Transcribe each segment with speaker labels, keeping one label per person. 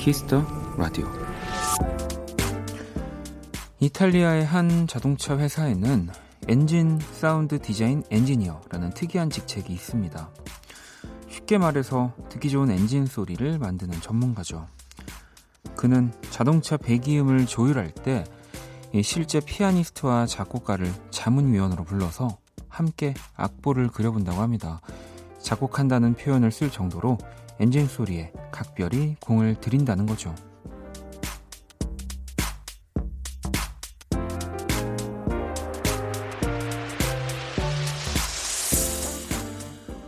Speaker 1: Kiss the Radio 이탈리아의 한 자동차 회사에는 엔진 사운드 디자인 엔지니어라는 특이한 직책이 있습니다. 쉽게 말해서 듣기 좋은 엔진 소리를 만드는 전문가죠. 그는 자동차 배기음을 조율할 때 실제 피아니스트와 작곡가를 자문위원으로 불러서 함께 악보를 그려본다고 합니다. 작곡한다는 표현을 쓸 정도로 엔진 소리에 각별히 공을 들인다는 거죠.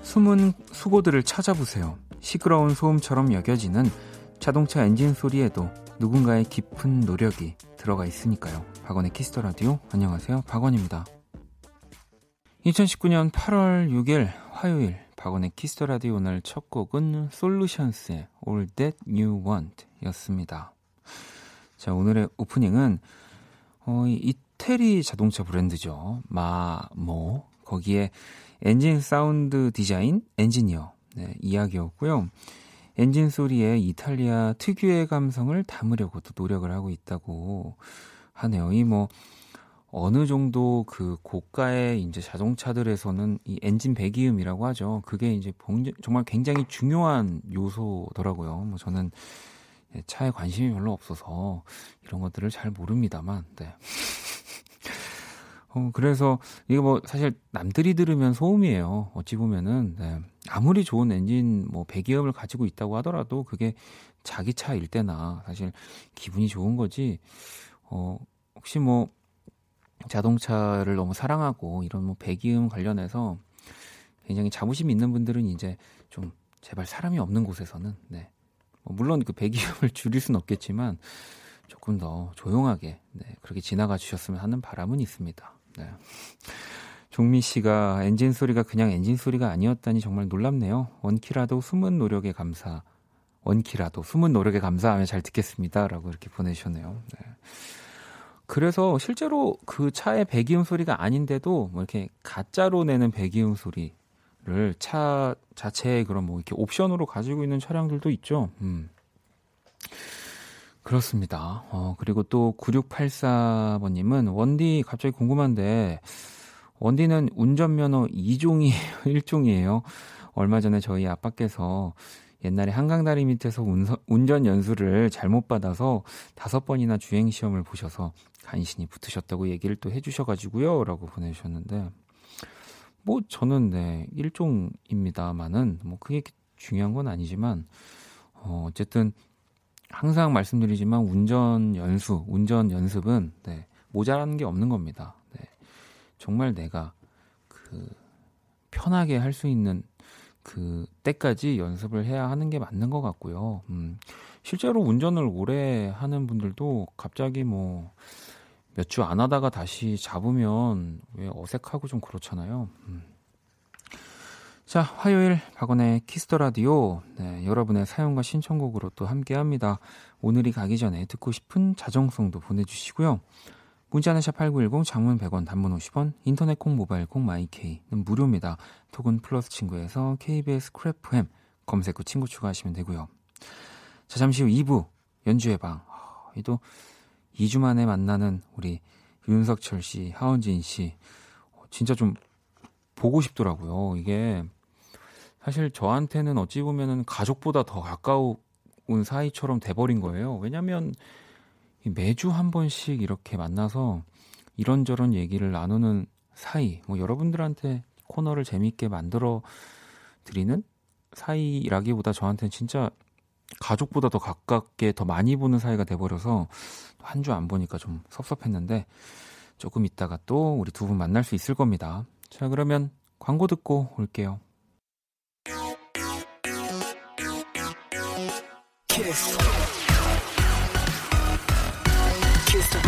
Speaker 1: 숨은 수고들을 찾아보세요. 시끄러운 소음처럼 여겨지는 자동차 엔진 소리에도 누군가의 깊은 노력이 들어가 있으니까요. 박원의 Kiss the Radio 안녕하세요. 박원입니다. 2019년 8월 6일 화요일 박원의 Kiss the Radio 오늘 첫 곡은 솔루션스의 All That You Want 였습니다. 자, 오늘의 오프닝은 어, 이태리 자동차 브랜드죠. 마모 거기에 엔진 사운드 디자인 엔지니어 네, 이야기였고요. 엔진 소리에 이탈리아 특유의 감성을 담으려고도 노력을 하고 있다고 하네요. 이 뭐 어느 정도 그 고가의 이제 자동차들에서는 이 엔진 배기음이라고 하죠. 그게 이제 정말 굉장히 중요한 요소더라고요. 뭐 저는 차에 관심이 별로 없어서 이런 것들을 잘 모릅니다만, 네. 어, 그래서 이게 뭐 사실 남들이 들으면 소음이에요. 어찌 보면은 네. 아무리 좋은 엔진 뭐 배기음을 가지고 있다고 하더라도 그게 자기 차일 때나 사실 기분이 좋은 거지. 어, 혹시 뭐 자동차를 너무 사랑하고 이런 뭐 배기음 관련해서 굉장히 자부심 있는 분들은 이제 좀 제발 사람이 없는 곳에서는 네. 뭐 물론 그 배기음을 줄일 수는 없겠지만 조금 더 조용하게 네, 그렇게 지나가 주셨으면 하는 바람은 있습니다. 네. 종미 씨가 엔진 소리가 그냥 엔진 소리가 아니었다니 정말 놀랍네요. 원키라도 숨은 노력에 감사. 원키라도 숨은 노력에 감사하며 잘 듣겠습니다. 라고 이렇게 보내주셨네요. 네. 그래서 실제로 그 차의 배기음 소리가 아닌데도 뭐 이렇게 가짜로 내는 배기음 소리를 차 자체의 그런 뭐 이렇게 옵션으로 가지고 있는 차량들도 있죠. 음. 그렇습니다. 어, 그리고 또 9684번님은 원디 갑자기 궁금한데 원디는 운전면허 2종이에요? 1종이에요? 얼마 전에 저희 아빠께서 옛날에 한강 다리 밑에서 운서, 운전 연수를 잘못 받아서 다섯 번이나 주행 시험을 보셔서 간신히 붙으셨다고 얘기를 또 해주셔가지고요. 라고 보내주셨는데, 뭐 저는 네, 1종입니다만은, 뭐 그게 중요한 건 아니지만, 어, 어쨌든 항상 말씀드리지만 운전 연수, 운전 연습은 네, 모자라는 게 없는 겁니다. 네, 정말 내가 그 편하게 할 수 있는 그 때까지 연습을 해야 하는 게 맞는 것 같고요. 음, 실제로 운전을 오래 하는 분들도 갑자기 뭐 몇 주 안 하다가 다시 잡으면 왜 어색하고 좀 그렇잖아요. 음. 자, 화요일 박원의 Kiss the Radio. 네, 여러분의 사연과 신청곡으로 또 함께 합니다. 오늘이 가기 전에 듣고 싶은 자정송도 보내주시고요. 문자는 샵8910 장문 100원 단문 50원 인터넷 콩 모바일 콩 my K는 무료입니다. 톡은 플러스 친구에서 KBS Cool FM 검색 후 친구 추가하시면 되고요. 자 잠시 후 2부 연주의 방. 이도 2주 만에 만나는 우리 윤석철 씨, 하헌진 씨 진짜 좀 보고 싶더라고요. 이게 사실 저한테는 어찌 보면은 가족보다 더 가까운 사이처럼 돼버린 거예요. 왜냐면 매주 한 번씩 이렇게 만나서 이런저런 얘기를 나누는 사이, 뭐 여러분들한테 코너를 재밌게 만들어 드리는 사이라기보다 저한테는 진짜 가족보다 더 가깝게 더 많이 보는 사이가 돼버려서 한 주 안 보니까 좀 섭섭했는데 조금 있다가 또 우리 두 분 만날 수 있을 겁니다. 자, 그러면 광고 듣고 올게요. 키스. 키스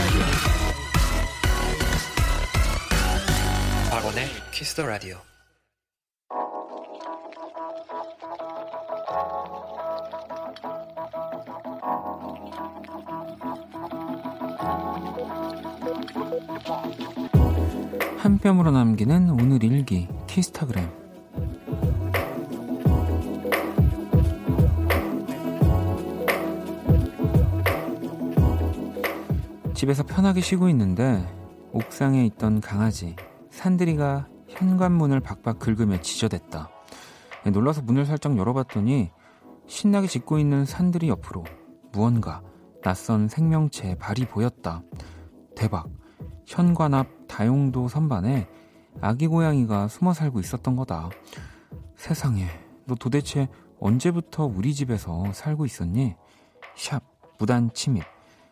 Speaker 1: 박원의 키스 더 라디오. 뺨으로 남기는 오늘 일기 티스타그램 집에서 편하게 쉬고 있는데 옥상에 있던 강아지 산들이가 현관문을 박박 긁으며 지저댔다. 네, 놀라서 문을 살짝 열어봤더니 신나게 짖고 있는 산들이 옆으로 무언가 낯선 생명체의 발이 보였다. 대박. 현관 앞 다용도 선반에 아기 고양이가 숨어 살고 있었던 거다. 세상에, 너 도대체 언제부터 우리 집에서 살고 있었니? 샵, 무단 침입.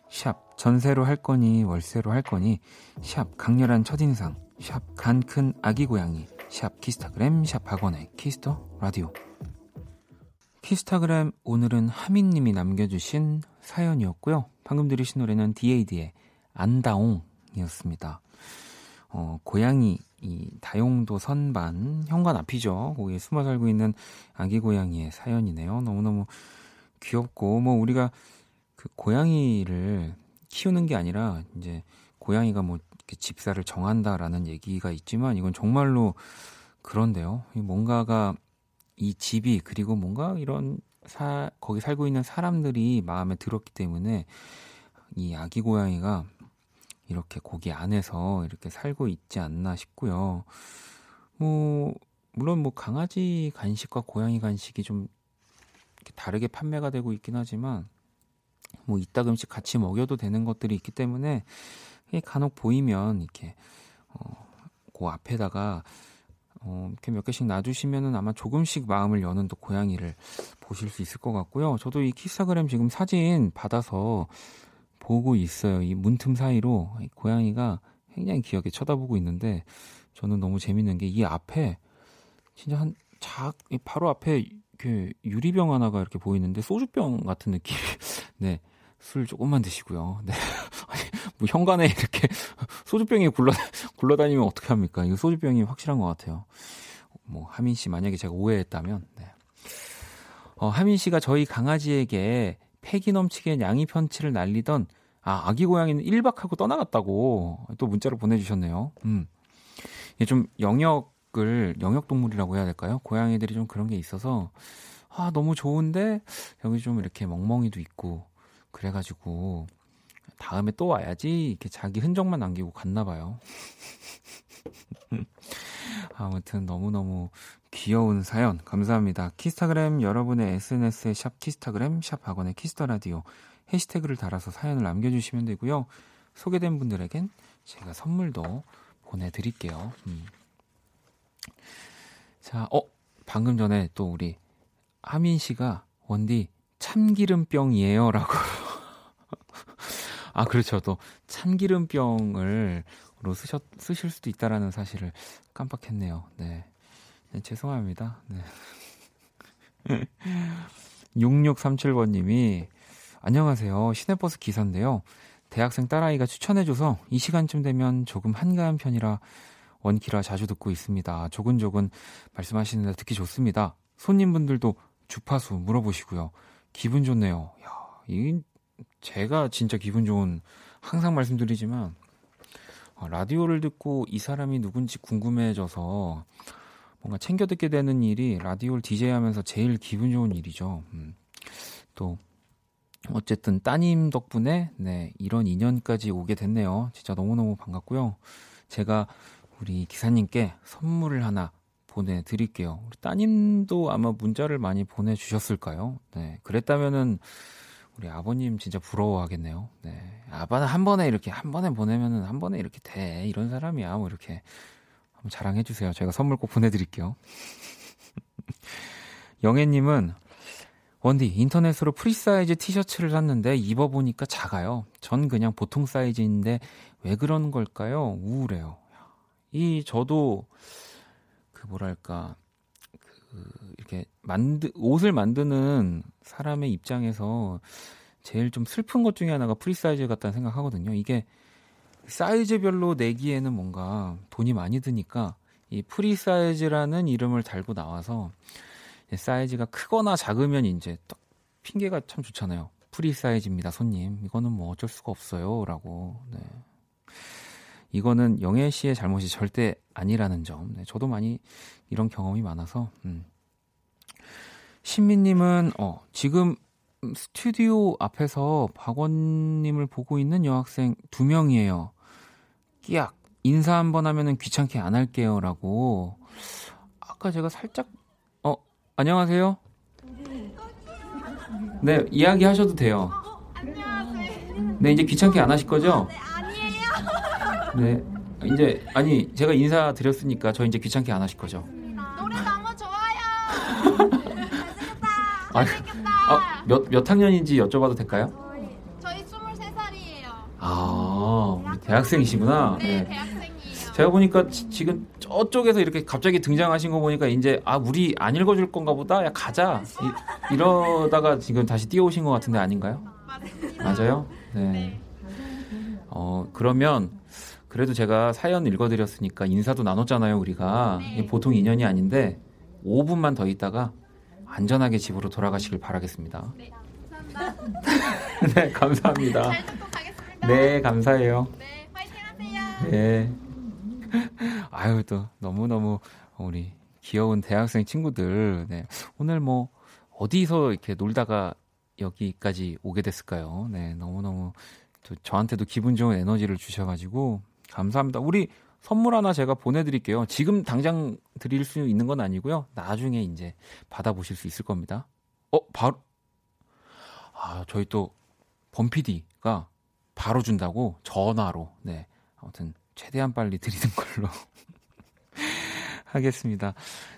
Speaker 1: 샵, 전세로 할 거니, 월세로 할 거니. 샵, 강렬한 첫인상. 샵, 간 큰 아기 고양이. 샵, 키스타그램, 샵, 박원의 Kiss the Radio. 키스타그램 오늘은 하민님이 남겨주신 사연이었고요. 방금 들으신 노래는 디에이드의 안다옹 이었습니다. 어, 고양이 이 다용도 선반 현관 앞이죠. 거기에 숨어 살고 있는 아기 고양이의 사연이네요. 너무너무 귀엽고 뭐 우리가 그 고양이를 키우는 게 아니라 이제 고양이가 뭐 집사를 정한다라는 얘기가 있지만 이건 정말로 그런데요. 뭔가가 이 집이 그리고 뭔가 이런 사 거기 살고 있는 사람들이 마음에 들었기 때문에 이 아기 고양이가 이렇게 고기 안에서 이렇게 살고 있지 않나 싶고요. 뭐 물론 뭐 강아지 간식과 고양이 간식이 좀 다르게 판매가 되고 있긴 하지만 뭐 이따금씩 같이 먹여도 되는 것들이 있기 때문에 간혹 보이면 이렇게 어, 그 앞에다가 어, 이렇게 몇 개씩 놔주시면은 아마 조금씩 마음을 여는 또 고양이를 보실 수 있을 것 같고요. 저도 이 키스타그램 지금 사진 받아서 보고 있어요. 이 문틈 사이로 고양이가 굉장히 귀엽게 쳐다보고 있는데 저는 너무 재밌는 게 이 앞에 진짜 한 작, 바로 앞에 그 유리병 하나가 이렇게 보이는데 소주병 같은 느낌. 네. 술 조금만 드시고요. 네. 뭐 현관에 이렇게 소주병이 굴러, 굴러다니면 어떻게 합니까? 이거 소주병이 확실한 것 같아요. 뭐, 하민 씨 만약에 제가 오해했다면, 네. 어, 하민 씨가 저희 강아지에게 패기 넘치게 양이 편치를 날리던 아, 아기 고양이는 1박 하고 떠나갔다고 또 문자를 보내주셨네요. 음. 이게 좀 영역을, 영역 동물이라고 해야 될까요? 고양이들이 좀 그런 게 있어서, 아, 너무 좋은데, 여기 좀 이렇게 멍멍이도 있고, 그래가지고, 다음에 또 와야지, 이렇게 자기 흔적만 남기고 갔나 봐요. 아무튼 너무너무 귀여운 사연 감사합니다. 키스타그램 여러분의 SNS에 샵 키스타그램 샵 박원의 Kiss the Radio 해시태그를 달아서 사연을 남겨주시면 되고요. 소개된 분들에겐 제가 선물도 보내드릴게요. 음. 자, 어 방금 전에 또 우리 하민 씨가 원디 참기름병이에요라고. 아 그렇죠. 또 참기름병을 로 쓰셨, 쓰실 수도 있다라는 사실을 깜빡했네요. 네. 네 죄송합니다. 네. 6637번님이 안녕하세요. 시내버스 기사인데요. 대학생 딸아이가 추천해줘서 이 시간쯤 되면 조금 한가한 편이라 원키라 자주 듣고 있습니다. 조근조근 말씀하시는데 듣기 좋습니다. 손님분들도 주파수 물어보시고요. 기분 좋네요. 야, 이 제가 진짜 기분 좋은 항상 말씀드리지만 어, 라디오를 듣고 이 사람이 누군지 궁금해져서 뭔가 챙겨 듣게 되는 일이 라디오를 디제이 하면서 제일 기분 좋은 일이죠. 음. 또 어쨌든 따님 덕분에 네, 이런 인연까지 오게 됐네요. 진짜 너무너무 반갑고요. 제가 우리 기사님께 선물을 하나 보내드릴게요. 우리 따님도 아마 문자를 많이 보내주셨을까요? 네, 그랬다면은 우리 아버님 진짜 부러워하겠네요. 네. 아빠는 한 번에 이렇게 한 번에 보내면은 한 번에 이렇게 돼 이런 사람이야. 뭐 이렇게 한번 자랑해 주세요. 제가 선물 꼭 보내드릴게요. 영애님은 원디 인터넷으로 프리사이즈 티셔츠를 샀는데 입어보니까 작아요. 전 그냥 보통 사이즈인데 왜 그런 걸까요? 우울해요. 이 저도 그 뭐랄까 그 이렇게 만드 옷을 만드는 사람의 입장에서 제일 좀 슬픈 것 중에 하나가 프리사이즈 같다는 생각하거든요. 이게 사이즈별로 내기에는 뭔가 돈이 많이 드니까 이 프리 사이즈라는 이름을 달고 나와서 사이즈가 크거나 작으면 이제 딱 핑계가 참 좋잖아요. 프리 사이즈입니다, 손님. 이거는 뭐 어쩔 수가 없어요 라고. 네. 이거는 영애 씨의 잘못이 절대 아니라는 점. 네, 저도 많이 이런 경험이 많아서. 음. 신미님은 어 지금 음, 스튜디오 앞에서 박원님을 보고 있는 여학생 두 명이에요. 끼약 인사 한번 하면은 귀찮게 안 할게요라고. 아까 제가 살짝 어 안녕하세요. 네 이야기 하셔도 돼요. 네 이제 귀찮게 안 하실 거죠? 네. 네 이제 아니 제가 인사 드렸으니까 저 이제 귀찮게 안 하실 거죠?
Speaker 2: 노래 너무 좋아요.
Speaker 1: 아, 몇, 몇 학년인지 여쭤봐도 될까요?
Speaker 2: 저희 23살이에요.
Speaker 1: 아, 우리 대학생이시구나.
Speaker 2: 네, 네. 대학생이에요.
Speaker 1: 제가 보니까 지, 지금 저쪽에서 이렇게 갑자기 등장하신 거 보니까 이제 아 우리 안 읽어줄 건가 보다 야 가자 이, 러다가 지금 다시 뛰어오신 것 같은데 아닌가요? 맞아요? 네. 어 그러면 그래도 제가 사연 읽어드렸으니까 인사도 나눴잖아요 우리가 네. 보통 인연이 아닌데 5분만 더 있다가 안전하게 집으로 돌아가시길 바라겠습니다.
Speaker 2: 네, 감사합니다.
Speaker 1: 네, 감사합니다. 네, 감사해요.
Speaker 2: 네, 하세요.
Speaker 1: 네. 아유, 또 너무너무 우리 귀여운 대학생 친구들. 네. 오늘 뭐 어디서 이렇게 놀다가 여기까지 오게 됐을까요? 네, 너무너무 또 저한테도 기분 좋은 에너지를 주셔가지고 감사합니다. 우리 선물 하나 제가 보내드릴게요. 지금 당장 드릴 수 있는 건 아니고요. 나중에 이제 받아보실 수 있을 겁니다. 어, 바로, 아, 저희 또, 범피디가 바로 준다고 전화로, 네. 아무튼, 최대한 빨리 드리는 걸로 하겠습니다.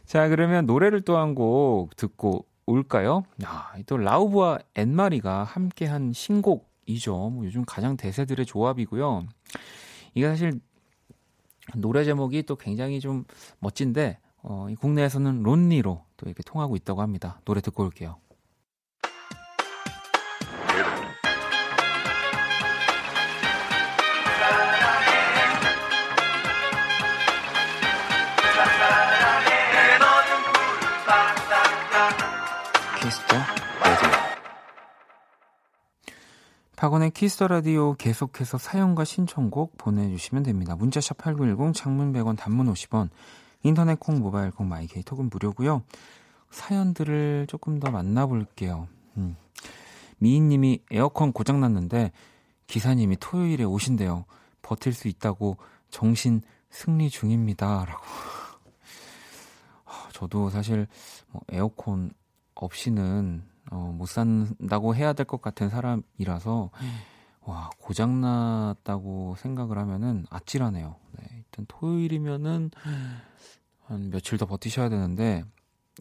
Speaker 1: 자, 그러면 노래를 또 한 곡 듣고 올까요? 아, 또 라우브와 앤마리가 함께한 신곡이죠. 뭐 요즘 가장 대세들의 조합이고요. 이게 사실 노래 제목이 또 굉장히 좀 멋진데 어, 국내에서는 론리로 또 이렇게 통하고 있다고 합니다. 노래 듣고 올게요. 박원의 Kiss the Radio 계속해서 사연과 신청곡 보내주시면 됩니다. 문자샵 8910 장문 100원 단문 50원 인터넷 콩 모바일 콩 my K 톡은 무료고요. 사연들을 조금 더 만나볼게요. 음. 미인님이 에어컨 고장났는데 기사님이 토요일에 오신대요. 버틸 수 있다고 정신 승리 중입니다. 라고. 저도 사실 뭐 에어컨 없이는 어, 못 산다고 해야 될 것 같은 사람이라서 와 고장 났다고 생각을 하면은 아찔하네요. 네, 일단 토요일이면은 한 며칠 더 버티셔야 되는데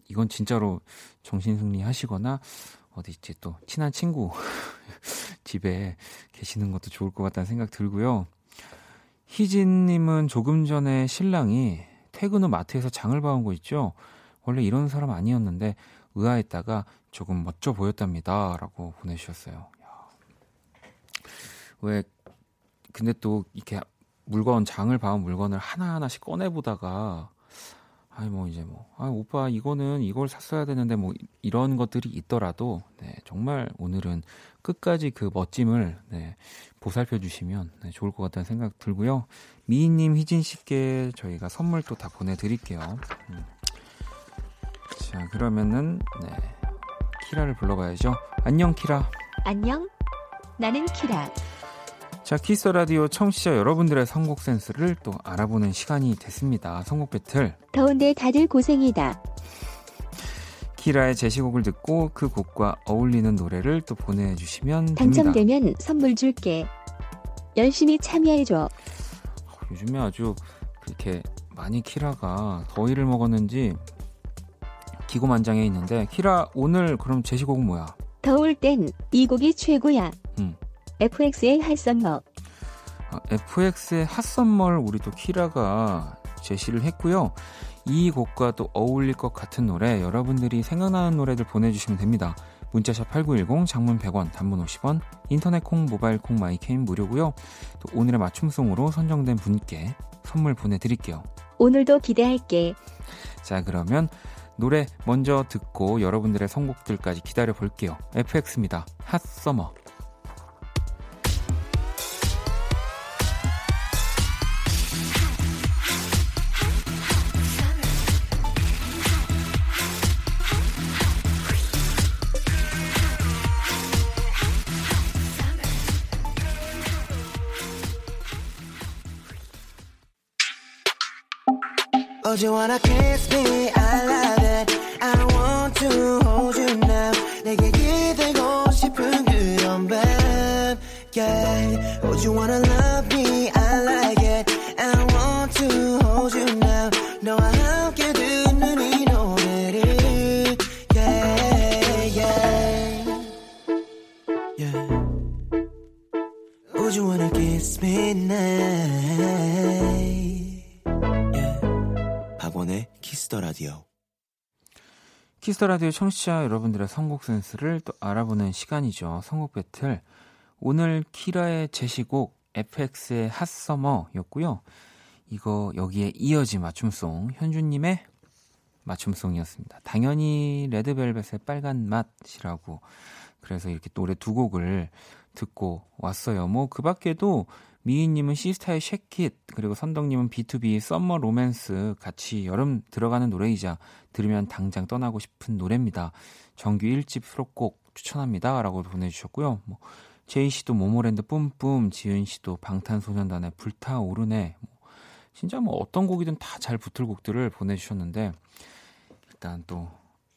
Speaker 1: 이건 진짜로 정신승리 하시거나 어디 있지 또 친한 친구 집에 계시는 것도 좋을 것 같다는 생각 들고요. 희진님은 조금 전에 신랑이 퇴근 후 마트에서 장을 봐온 거 있죠. 원래 이런 사람 아니었는데 의아했다가 조금 멋져 보였답니다. 라고 보내주셨어요. 왜, 근데 또 이렇게 물건, 장을 봐온 물건을 하나하나씩 꺼내보다가, 아니, 뭐, 이제 뭐, 아, 오빠, 이거는 이걸 샀어야 되는데, 뭐, 이런 것들이 있더라도, 네, 정말 오늘은 끝까지 그 멋짐을, 네, 보살펴 주시면 네, 좋을 것 같다는 생각 들고요. 미희님, 희진 씨께 저희가 선물 또 다 보내드릴게요. 음. 자, 그러면은, 네. 키라를 불러봐야죠. 안녕, 키라.
Speaker 3: 안녕. 나는 키라.
Speaker 1: 자, Kiss the Radio 청취자 여러분들의 선곡 센스를 또 알아보는 시간이 됐습니다. 선곡 배틀.
Speaker 3: 더운데 다들 고생이다.
Speaker 1: 키라의 제시곡을 듣고 그 곡과 어울리는 노래를 또 보내주시면
Speaker 3: 당첨되면. 선물 줄게. 열심히 참여해줘.
Speaker 1: 요즘에 아주 그렇게 많이 키라가 더위를 먹었는지 기고만장해 있는데 키라 오늘 그럼 제시곡은 뭐야?
Speaker 3: 더울 땐 이 곡이 최고야. 음. FX의 핫썸머.
Speaker 1: 아, FX의 핫썸머를 우리 또 키라가 제시를 했고요. 이 곡과 또 어울릴 것 같은 노래 여러분들이 생각나는 노래들 보내주시면 됩니다. 문자샵 8910 장문 100원 단문 50원 인터넷 콩 모바일 콩 my K는 무료고요. 또 오늘의 맞춤송으로 선정된 분께 선물 보내드릴게요.
Speaker 3: 오늘도 기대할게.
Speaker 1: 자 그러면 노래 먼저 듣고 여러분들의 선곡들까지 기다려 볼게요. FX입니다. 핫 서머.
Speaker 4: Do you kiss me? 내게 기대고 싶은 그런 밤. Yeah. Oh, you wanna love Kiss
Speaker 1: the Radio 청취자 여러분들의 선곡 센스를 또 알아보는 시간이죠. 선곡 배틀. 오늘 키라의 제시곡 FX의 핫서머였고요. 이거 여기에 이어진 맞춤송 현주님의 맞춤송이었습니다. 당연히 레드벨벳의 빨간 맛이라고 그래서 이렇게 노래 두 곡을 듣고 왔어요. 뭐 그 밖에도 미희님은 시스타의 Shake It 그리고 선덕님은 BTOB의 Summer Romance 같이 여름 들어가는 노래이자 들으면 당장 떠나고 싶은 노래입니다. 정규 1집 수록곡 추천합니다. 라고 보내주셨고요. 뭐 제이 씨도 모모랜드 뿜뿜, 지은 씨도 방탄소년단의 불타오르네. 뭐 진짜 뭐 어떤 곡이든 다 잘 붙을 곡들을 보내주셨는데 일단 또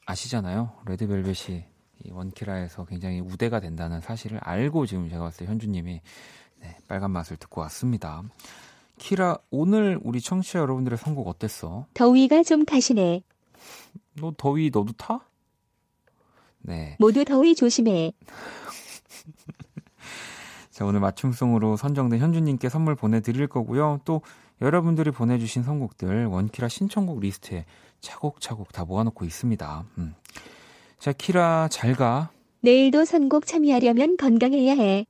Speaker 1: 아시잖아요. 레드벨벳이 이 원키라에서 굉장히 우대가 된다는 사실을 알고 지금 제가 봤을 때 현주님이 네, 빨간 맛을 듣고 왔습니다. 키라 오늘 우리 청취자 여러분들의 선곡 어땠어?
Speaker 3: 더위가 좀 타시네.
Speaker 1: 너 더위 너도 타? 네.
Speaker 3: 모두 더위 조심해.
Speaker 1: 자, 오늘 맞춤송으로 선정된 현주님께 선물 보내드릴 거고요. 또 여러분들이 보내주신 선곡들 원키라 신청곡 리스트에 차곡차곡 다 모아놓고 있습니다. 음. 자, 키라 잘 가.
Speaker 3: 내일도 선곡 참여하려면 건강해야 해.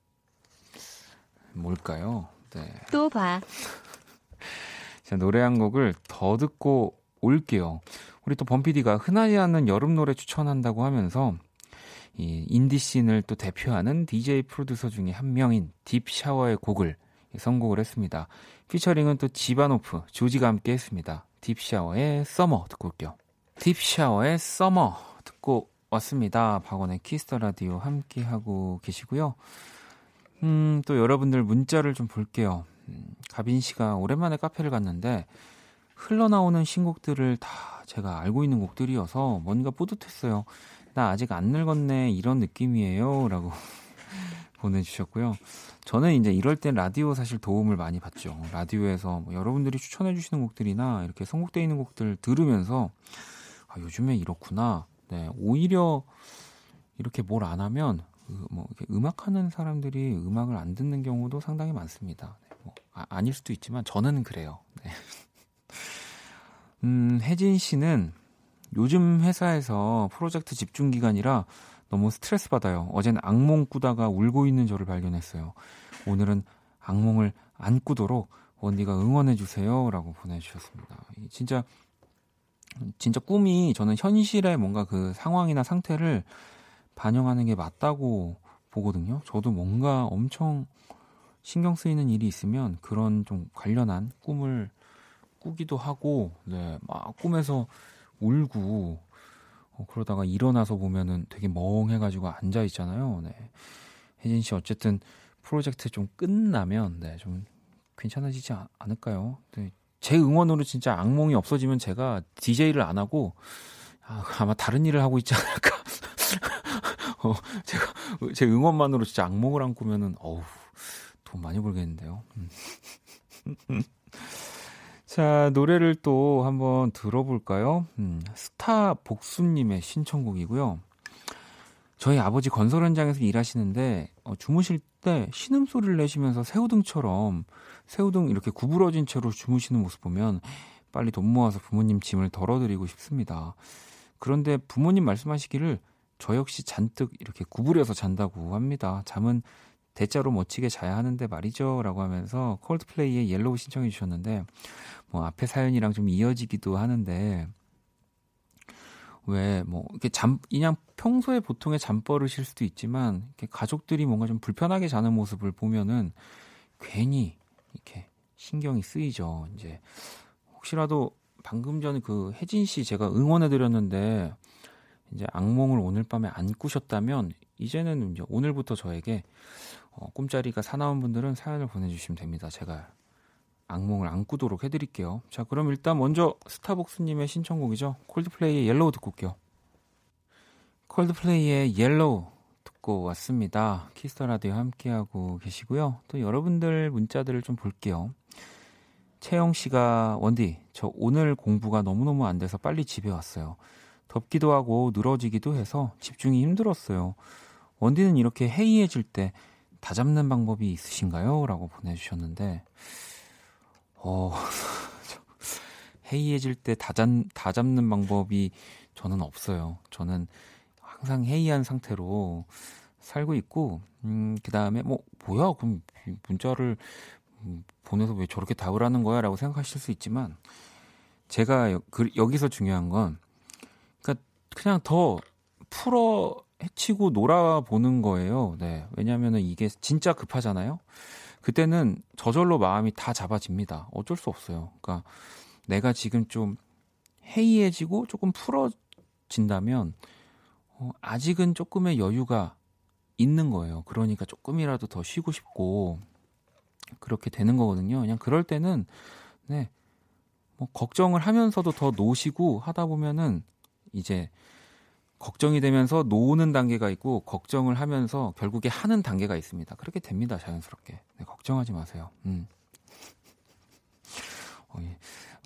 Speaker 1: 뭘까요? 네.
Speaker 3: 또 봐.
Speaker 1: 자, 노래 한 곡을 더 듣고 올게요. 우리 또 범피디가 흔하지 않은 여름 노래 추천한다고 하면서 이 인디 scene을 또 대표하는 DJ 프로듀서 중에 한 명인 딥샤워의 곡을 선곡을 했습니다. 피처링은 또 지바노프, 조지가 함께 했습니다. 딥샤워의 Summer 듣고 올게요. 딥샤워의 Summer 듣고 왔습니다. 박원의 Kiss the Radio 함께 하고 계시고요. 음, 또 여러분들 문자를 좀 볼게요. 음, 가빈 씨가 오랜만에 카페를 갔는데 흘러나오는 신곡들을 다 제가 알고 있는 곡들이어서 뭔가 뿌듯했어요. 나 아직 안 늙었네 이런 느낌이에요. 라고 보내주셨고요. 저는 이제 이럴 땐 라디오 사실 도움을 많이 받죠. 라디오에서 뭐 여러분들이 추천해주시는 곡들이나 이렇게 선곡되어 있는 곡들 들으면서 아, 요즘에 이렇구나. 네, 오히려 이렇게 뭘 안 하면 뭐 음악하는 사람들이 음악을 안 듣는 경우도 상당히 많습니다. 네, 뭐 아, 닐 수도 있지만 저는 그래요. 네. 음, 혜진 씨는 요즘 회사에서 프로젝트 집중 기간이라 너무 스트레스 받아요. 어제는 악몽 꾸다가 울고 있는 저를 발견했어요. 오늘은 악몽을 안 꾸도록 원디가 응원해 주세요라고 보내주셨습니다. 진짜 진짜 꿈이 저는 현실의 뭔가 그 상황이나 상태를 반영하는 게 맞다고 보거든요. 저도 뭔가 엄청 신경 쓰이는 일이 있으면 그런 좀 관련한 꿈을 꾸기도 하고, 네, 막 꿈에서 울고, 어, 그러다가 일어나서 보면은 되게 멍해가지고 앉아 있잖아요. 네. 혜진 씨 어쨌든 프로젝트 좀 끝나면, 네, 좀 괜찮아지지 않을까요? 네, 제 응원으로 진짜 악몽이 없어지면 제가 DJ를 안 하고, 아, 아마 다른 일을 하고 있지 않을까. 어, 제가, 제 응원만으로 진짜 악몽을 안 꾸면은, 어우, 돈 많이 벌겠는데요. 음. 자, 노래를 또 한번 들어볼까요? 음, 스타 복수님의 신청곡이고요. 저희 아버지 건설 현장에서 일하시는데 어, 주무실 때 신음 소리를 내시면서 새우등처럼 새우등 이렇게 구부러진 채로 주무시는 모습 보면 빨리 돈 모아서 부모님 짐을 덜어드리고 싶습니다. 그런데 부모님 말씀하시기를 저 역시 잔뜩 이렇게 구부려서 잔다고 합니다. 잠은 대자로 멋지게 자야 하는데 말이죠. 라고 하면서 콜드플레이의 Yellow 신청해 주셨는데, 뭐 앞에 사연이랑 좀 이어지기도 하는데, 왜, 뭐, 이렇게 잠, 그냥 평소에 보통의 잠버릇일 수도 있지만, 이렇게 가족들이 뭔가 좀 불편하게 자는 모습을 보면은, 괜히, 이렇게 신경이 쓰이죠. 이제, 혹시라도 방금 전에 그 혜진 씨 제가 응원해드렸는데, 이제 악몽을 오늘 밤에 안 꾸셨다면, 이제는 이제 오늘부터 저에게 어, 꿈자리가 사나운 분들은 사연을 보내주시면 됩니다. 제가 악몽을 안 꾸도록 해드릴게요. 자, 그럼 일단 먼저 스타벅스님의 신청곡이죠. 콜드플레이의 Yellow 듣고 올게요. 콜드플레이의 Yellow 듣고 왔습니다. Kiss the Radio 함께하고 계시고요. 또 여러분들 문자들을 좀 볼게요. 채영 씨가 원디, 저 오늘 공부가 너무너무 안 돼서 빨리 집에 왔어요. 덥기도 하고 늘어지기도 해서 집중이 힘들었어요. 원디는 이렇게 해이해질 때 다 잡는 방법이 있으신가요? 라고 보내주셨는데, 어, 해이해질 때 다잡, 다잡는 방법이 저는 없어요. 저는 항상 해이한 상태로 살고 있고, 음, 그 다음에 뭐, 뭐야, 그럼 문자를 보내서 왜 저렇게 답을 하는 거야? 라고 생각하실 수 있지만, 제가 그, 여기서 중요한 건, 그냥 더 풀어 해치고 놀아보는 거예요. 네. 왜냐면은 이게 진짜 급하잖아요? 그때는 저절로 마음이 다 잡아집니다. 어쩔 수 없어요. 그러니까 내가 지금 좀 해이해지고 조금 풀어진다면, 어, 아직은 조금의 여유가 있는 거예요. 그러니까 조금이라도 더 쉬고 싶고, 그렇게 되는 거거든요. 그냥 그럴 때는, 네, 뭐, 걱정을 하면서도 더 노시고 하다 보면은, 이제, 걱정이 되면서 노는 단계가 있고 걱정을 하면서 결국에 하는 단계가 있습니다. 그렇게 됩니다. 자연스럽게. 네, 걱정하지 마세요. 음. 어, 예.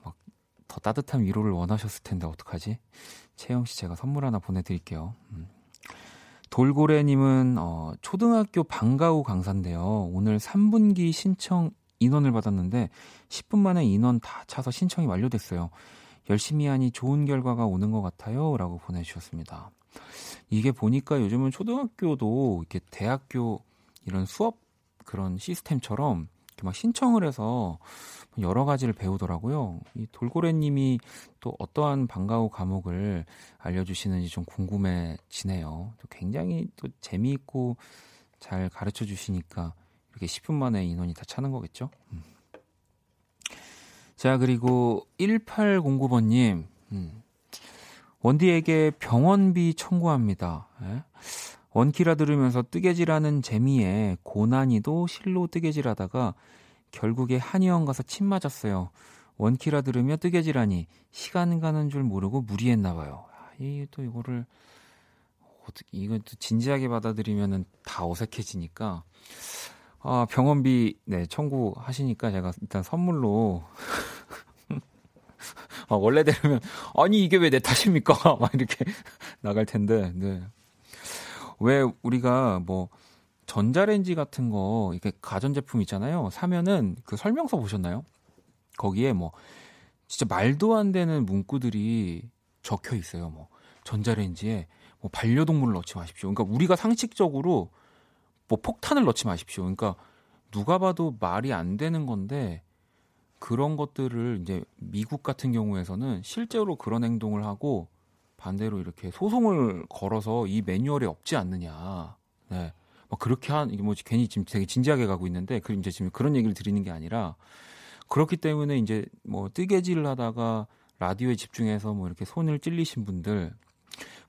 Speaker 1: 막더 따뜻한 위로를 원하셨을 텐데 어떡하지? 채영 씨 제가 선물 하나 보내드릴게요. 음. 돌고래님은 어, 초등학교 방과 후 강사인데요. 오늘 3분기 신청 인원을 받았는데 10분 만에 인원 다 차서 신청이 완료됐어요. 열심히 하니 좋은 결과가 오는 것 같아요. 라고 보내주셨습니다. 이게 보니까 요즘은 초등학교도 이렇게 대학교 이런 수업 그런 시스템처럼 이렇게 막 신청을 해서 여러 가지를 배우더라고요. 이 돌고래님이 또 어떠한 방과후 과목을 알려주시는지 좀 궁금해지네요. 또 굉장히 또 재미있고 잘 가르쳐 주시니까 이렇게 10분 만에 인원이 다 차는 거겠죠? 음. 자, 그리고 1809번님, 음. 원디에게 병원비 청구합니다. 예? 원키라 들으면서 뜨개질하는 재미에 고난이도 실로 뜨개질하다가 결국에 한의원 가서 침 맞았어요. 원키라 들으며 뜨개질하니 시간 가는 줄 모르고 무리했나 봐요. 아, 이또 이거를 어떻게 이거 또 진지하게 받아들이면은 다 어색해지니까 아, 병원비 네, 청구하시니까 제가 일단 선물로 아, 원래대로면 아니 이게 왜 내 탓입니까? 막 이렇게 나갈 텐데. 네. 왜 우리가 뭐 전자레인지 같은 거 이렇게 가전제품 있잖아요. 사면은 그 설명서 보셨나요? 거기에 뭐 진짜 말도 안 되는 문구들이 적혀 있어요. 뭐 전자레인지에 뭐 반려동물을 넣지 마십시오. 그러니까 우리가 상식적으로 뭐 폭탄을 넣지 마십시오. 그러니까 누가 봐도 말이 안 되는 건데 그런 것들을 이제 미국 같은 경우에서는 실제로 그런 행동을 하고 반대로 이렇게 소송을 걸어서 이 매뉴얼에 없지 않느냐. 네. 막 그렇게 한 이게 뭐 괜히 지금 되게 진지하게 가고 있는데 그 이제 지금 그런 얘기를 드리는 게 아니라 그렇기 때문에 이제 뭐 뜨개질을 하다가 라디오에 집중해서 뭐 이렇게 손을 찔리신 분들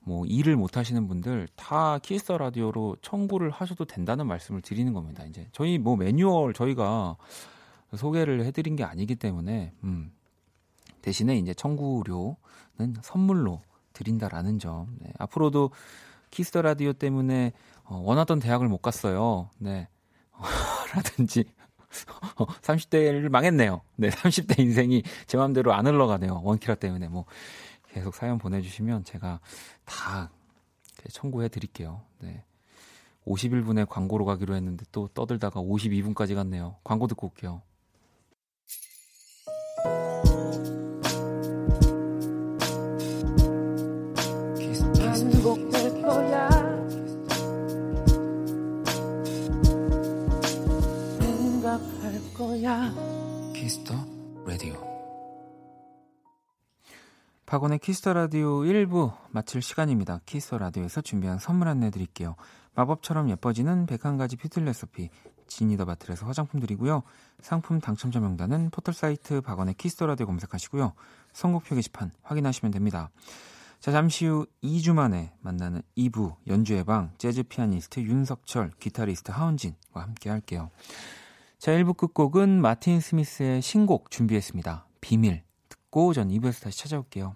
Speaker 1: 뭐 일을 못 하시는 분들 다 Kiss the Radio로 청구를 하셔도 된다는 말씀을 드리는 겁니다. 이제 저희 뭐 매뉴얼 저희가 소개를 해드린 게 아니기 때문에 음, 대신에 이제 청구료는 선물로 드린다라는 점. 네, 앞으로도 Kiss the Radio 때문에 어, 원하던 대학을 못 갔어요. 네. 라든지 30대를 망했네요. 네, 30대 인생이 제 마음대로 안 흘러가네요. 원키라 때문에 뭐 계속 사연 보내주시면 제가 다 청구해 드릴게요. 네. 51분에 광고로 가기로 했는데 또 떠들다가 52분까지 갔네요. 광고 듣고 올게요. 거야. 박원의 Kiss the Radio 1부 마칠 시간입니다. Kiss the Radio에서 준비한 선물 안내 드릴게요. 마법처럼 예뻐지는 101가지 뷰티 레시피 지니더 바틀에서 화장품 드리고요. 상품 당첨자 명단은 포털 사이트 박원의 Kiss the Radio 검색하시고요. 선곡표 게시판 확인하시면 됩니다. 자, 잠시 후 2주 만에 만나는 2부 연주의 방 재즈 피아니스트 윤석철, 기타리스트 하은진과 함께 할게요. 자, 1부 끝곡은 마틴 스미스의 신곡 준비했습니다. 비밀. 듣고 전 2부에서 다시 찾아올게요.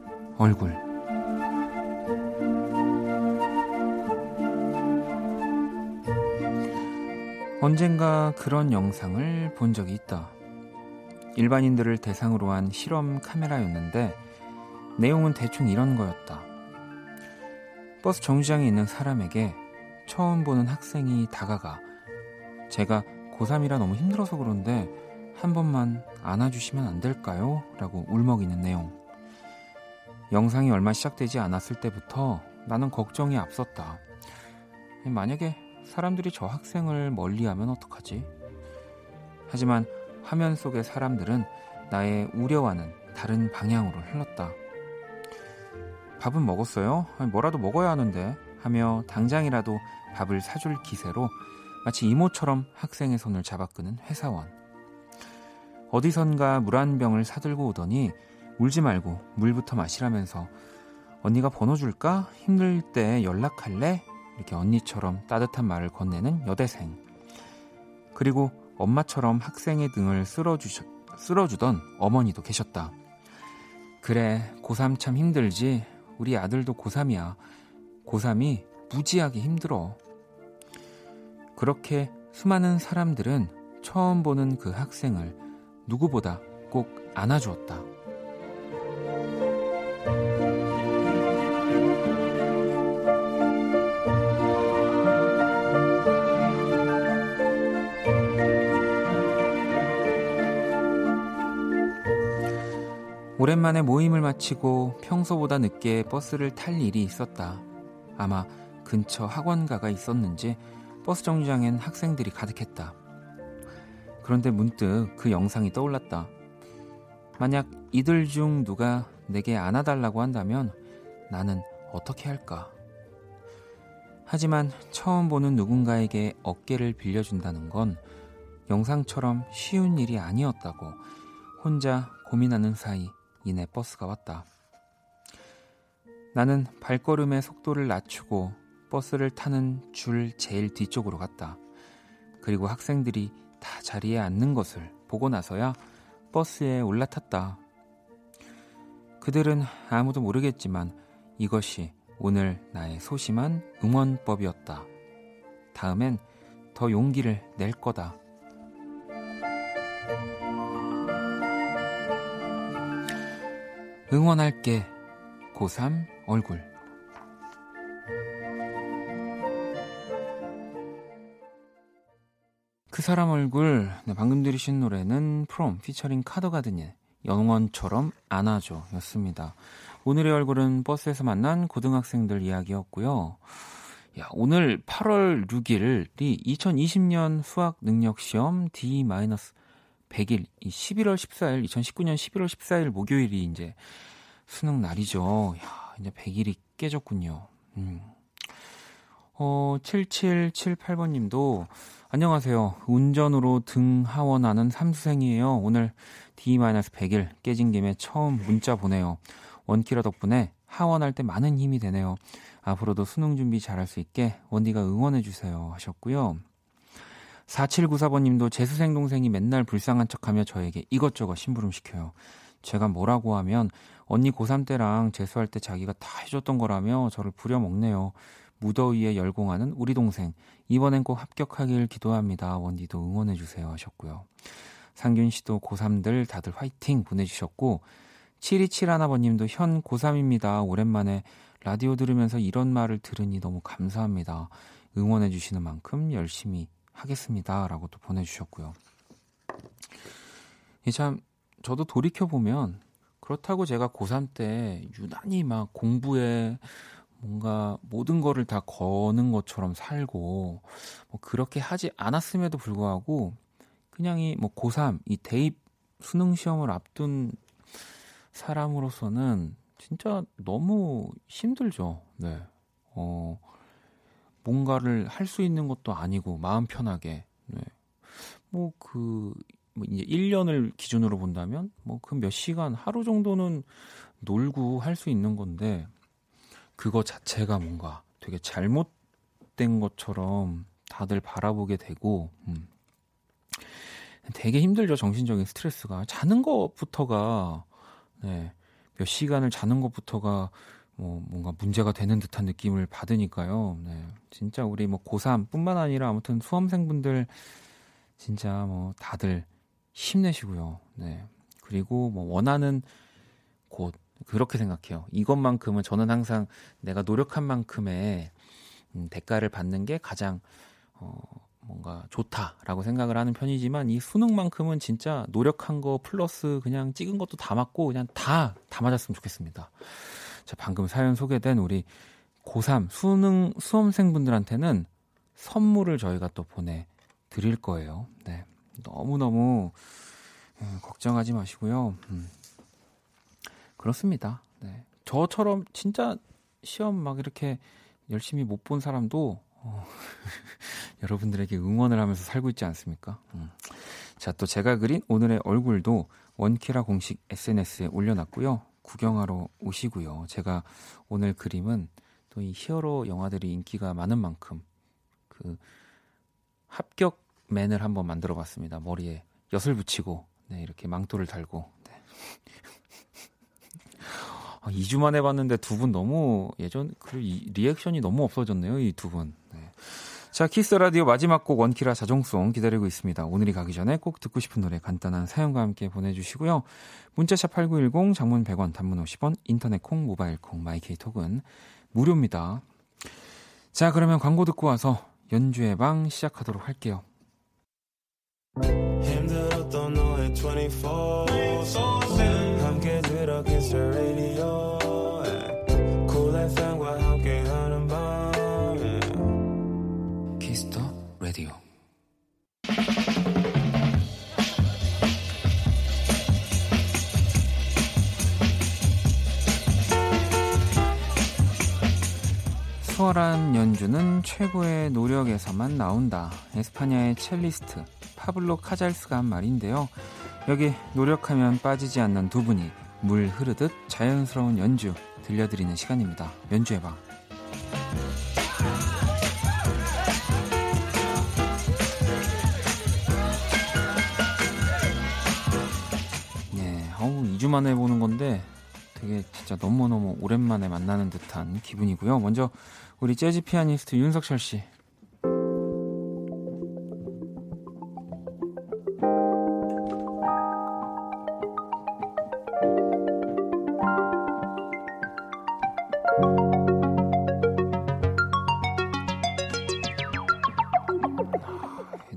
Speaker 1: 얼굴 언젠가 그런 영상을 본 적이 있다. 일반인들을 대상으로 한 실험 카메라였는데 내용은 대충 이런 거였다. 버스 정류장에 있는 사람에게 처음 보는 학생이 다가가 제가 고3이라 너무 힘들어서 그런데 한 번만 안아주시면 안 될까요? 라고 울먹이는 내용. 영상이 얼마 시작되지 않았을 때부터 나는 걱정이 앞섰다. 만약에 사람들이 저 학생을 멀리하면 어떡하지? 하지만 화면 속의 사람들은 나의 우려와는 다른 방향으로 흘렀다. 밥은 먹었어요? 뭐라도 먹어야 하는데 하며 당장이라도 밥을 사줄 기세로 마치 이모처럼 학생의 손을 잡아 끄는 회사원. 어디선가 물 한 병을 사들고 오더니 울지 말고 물부터 마시라면서 언니가 번호 줄까? 힘들 때 연락할래? 이렇게 언니처럼 따뜻한 말을 건네는 여대생. 그리고 엄마처럼 학생의 등을 쓸어주셔, 쓸어주던 어머니도 계셨다. 그래, 고3 참 힘들지. 우리 아들도 고3이야. 고3이 무지하게 힘들어. 그렇게 수많은 사람들은 처음 보는 그 학생을 누구보다 꼭 안아주었다. 오랜만에 모임을 마치고 평소보다 늦게 버스를 탈 일이 있었다. 아마 근처 학원가가 있었는지 버스 정류장엔 학생들이 가득했다. 그런데 문득 그 영상이 떠올랐다. 만약 이들 중 누가 내게 안아달라고 한다면 나는 어떻게 할까? 하지만 처음 보는 누군가에게 어깨를 빌려준다는 건 영상처럼 쉬운 일이 아니었다고 혼자 고민하는 사이 이내 버스가 왔다. 나는 발걸음의 속도를 낮추고 버스를 타는 줄 제일 뒤쪽으로 갔다. 그리고 학생들이 다 자리에 앉는 것을 보고 나서야 버스에 올라탔다. 그들은 아무도 모르겠지만 이것이 오늘 나의 소심한 응원법이었다. 다음엔 더 용기를 낼 거다. 응원할게. 고3 얼굴. 그 사람 얼굴. 네, 방금 들으신 노래는 프롬 피처링 카더가든의 영원처럼 안아줘 였습니다. 오늘의 얼굴은 버스에서 만난 고등학생들 이야기였고요. 야, 오늘 8월 6일이 2020년 수학 능력 시험 D- 100일, 11월 14일, 2019년 11월 14일 목요일이 이제 수능 날이죠. 야, 이제 100일이 깨졌군요. 음. 어, 7778번 님도 안녕하세요. 운전으로 등 하원하는 삼수생이에요. 오늘 D-100일 깨진 김에 처음 문자 보내요. 원키라 덕분에 하원할 때 많은 힘이 되네요. 앞으로도 수능 준비 잘할 수 있게 원디가 응원해 주세요. 하셨고요. 4794번님도 재수생 동생이 맨날 불쌍한 척하며 저에게 이것저것 심부름 시켜요. 제가 뭐라고 하면 언니 고3 때랑 재수할 때 자기가 다 해줬던 거라며 저를 부려먹네요. 무더위에 열공하는 우리 동생 이번엔 꼭 합격하길 기도합니다. 원디도 응원해 주세요 하셨고요. 상균 씨도 고3들 다들 화이팅 보내주셨고 7271아버님도 현 고3입니다. 오랜만에 라디오 들으면서 이런 말을 들으니 너무 감사합니다. 응원해 주시는 만큼 열심히 하겠습니다. 라고 또 보내주셨고요. 참, 저도 돌이켜보면, 그렇다고 제가 고3 때 유난히 막 공부에 뭔가 모든 거를 다 거는 것처럼 살고 뭐 그렇게 하지 않았음에도 불구하고 그냥 이 뭐 고3 이 대입 수능 시험을 앞둔 사람으로서는 진짜 너무 힘들죠. 네. 어, 뭔가를 할 수 있는 것도 아니고 마음 편하게. 네. 뭐 그, 뭐 이제 1년을 기준으로 본다면 뭐 그 몇 시간 하루 정도는 놀고 할 수 있는 건데 그거 자체가 뭔가 되게 잘못된 것처럼 다들 바라보게 되고 음. 되게 힘들죠 정신적인 스트레스가 자는 것부터가 네, 몇 시간을 자는 것부터가 뭐 뭔가 문제가 되는 듯한 느낌을 받으니까요. 네, 진짜 우리 뭐 고3뿐만 아니라 아무튼 수험생분들 진짜 뭐 다들 힘내시고요. 네. 그리고 뭐 원하는 곳 그렇게 생각해요. 이것만큼은 저는 항상 내가 노력한 만큼의 음, 대가를 받는 게 가장 어, 뭔가 좋다라고 생각을 하는 편이지만 이 수능만큼은 진짜 노력한 거 플러스 그냥 찍은 것도 다 맞고 그냥 다 다 맞았으면 좋겠습니다. 자, 방금 사연 소개된 우리 고3 수능 수험생분들한테는 선물을 저희가 또 보내 드릴 거예요. 네. 너무너무 음, 걱정하지 마시고요. 음. 그렇습니다. 네. 저처럼 진짜 시험 막 이렇게 열심히 못 본 사람도 어, 여러분들에게 응원을 하면서 살고 있지 않습니까? 음. 자, 또 제가 그린 오늘의 얼굴도 원키라 공식 SNS에 올려놨고요. 구경하러 오시고요. 제가 오늘 그림은 또 이 히어로 영화들이 인기가 많은 만큼 그 합격맨을 한번 만들어 봤습니다. 머리에 엿을 붙이고 네, 이렇게 망토를 달고 네. 아, 2주 만에 봤는데 두 분 너무 예전 그 리액션이 너무 없어졌네요. 이 두 분. 네. 자, Kiss the Radio 마지막 곡 원키라 자정송 기다리고 있습니다. 오늘이 가기 전에 꼭 듣고 싶은 노래 간단한 사연과 함께 보내주시고요. 문자샵 8910, 장문 100원, 단문 50원, 인터넷 콩, 모바일 콩, 마이케이 톡은 무료입니다. 자, 그러면 광고 듣고 와서 연주의 방 시작하도록 할게요. 힘들었던 너의 24 함께 들어 수월한 연주는 최고의 노력에서만 나온다. 에스파냐의 첼리스트 파블로 카잘스가 한 말인데요. 여기 노력하면 빠지지 않는 두 분이 물 흐르듯 자연스러운 연주 들려드리는 시간입니다. 연주의 방. 네, 어우 2주 만에 보는 건데 되게 진짜 너무너무 오랜만에 만나는 듯한 기분이고요. 먼저 우리 재즈 피아니스트 윤석철 씨.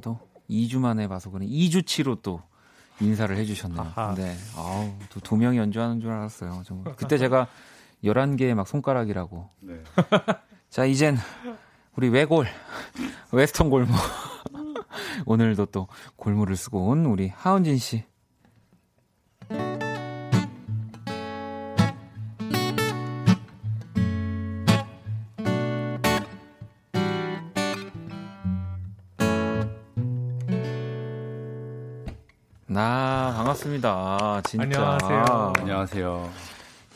Speaker 1: 또 2주 만에 봐서 그런 2주치로 또 인사를 해주셨네요. 네. 아우, 두, 두 명이 연주하는 줄 알았어요. 정말. 그때 제가 11개의 막 손가락이라고. 네. 자, 이젠 우리 외골, 웨스턴 골무. 오늘도 또 골무를 쓰고 온 우리 하은진 씨. 나 반갑습니다. 진짜.
Speaker 5: 안녕하세요. 안녕하세요.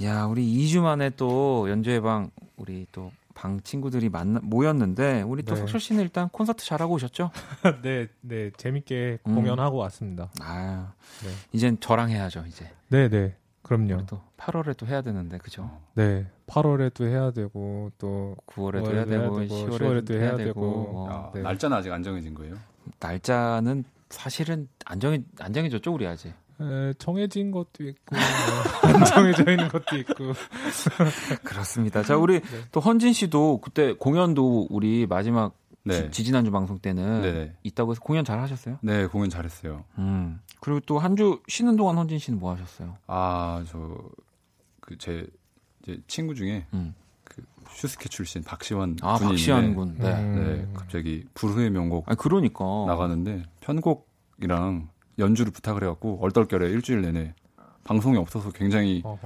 Speaker 1: 야, 우리 2주 만에 또 연주회 방 우리 또 방 친구들이 만나 모였는데 우리 또 네. 석철 씨는 일단 콘서트 잘하고 오셨죠?
Speaker 5: 네, 네 재밌게 음. 공연하고 왔습니다.
Speaker 1: 아, 네. 이젠 저랑 해야죠, 이제.
Speaker 5: 네, 네. 그럼요.
Speaker 1: 또 8월에 또 해야 되는데 그죠?
Speaker 5: 네. 8월에도 해야 되고 또
Speaker 1: 9월에 도 해야 되고, 10월에도, 10월에 도 해야, 해야 되고. 되고.
Speaker 6: 어, 야, 네. 날짜는 아직 안 정해진 거예요?
Speaker 1: 날짜는 사실은 안정해 안정해졌죠 우리 아직.
Speaker 5: 에, 정해진 것도 있고 뭐, 안 정해져 있는 것도 있고
Speaker 1: 그렇습니다. 자 우리 네. 또 헌진 씨도 그때 공연도 우리 마지막 네. 지, 지난주 방송 때는 네 있다고 해서 공연 잘 하셨어요?
Speaker 6: 네 공연 잘했어요.
Speaker 1: 음 그리고 또 한 주 쉬는 동안 헌진 씨는 뭐 하셨어요?
Speaker 6: 아저 그제 제 친구 중에 음. 그 슈스케 출신 박시환
Speaker 1: 아,
Speaker 6: 군이
Speaker 1: 박시환 군. 네.
Speaker 5: 음.
Speaker 6: 네, 갑자기 불후의 명곡
Speaker 1: 아, 그러니까.
Speaker 6: 나가는데 편곡이랑 연주를 부탁을 해갖고 얼떨결에 일주일 내내 방송이 없어서 굉장히
Speaker 5: 어허.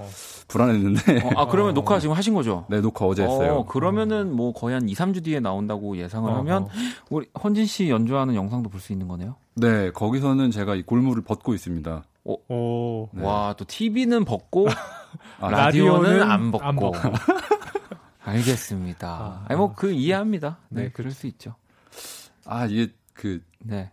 Speaker 6: 불안했는데
Speaker 1: 어, 아, 그러면
Speaker 5: 어.
Speaker 1: 녹화 지금 하신 거죠?
Speaker 6: 네 녹화 어제 했어요.
Speaker 1: 어, 그러면은 뭐 거의 한 2, 3주 뒤에 나온다고 예상을
Speaker 5: 어허.
Speaker 1: 하면 우리 헌진 씨 연주하는 영상도 볼 수 있는 거네요.
Speaker 6: 네 거기서는 제가 이 골무를 벗고 있습니다.
Speaker 5: 오.
Speaker 6: 네.
Speaker 1: 와, 또 TV는 벗고
Speaker 6: 아,
Speaker 1: 라디오는,
Speaker 5: 라디오는
Speaker 1: 안 벗고.
Speaker 5: 안 벗고.
Speaker 1: 알겠습니다.
Speaker 5: 아,
Speaker 1: 아니 뭐 그 이해합니다. 네,
Speaker 5: 네,
Speaker 1: 그럴 수 있죠.
Speaker 6: 아 이게 그
Speaker 1: 네.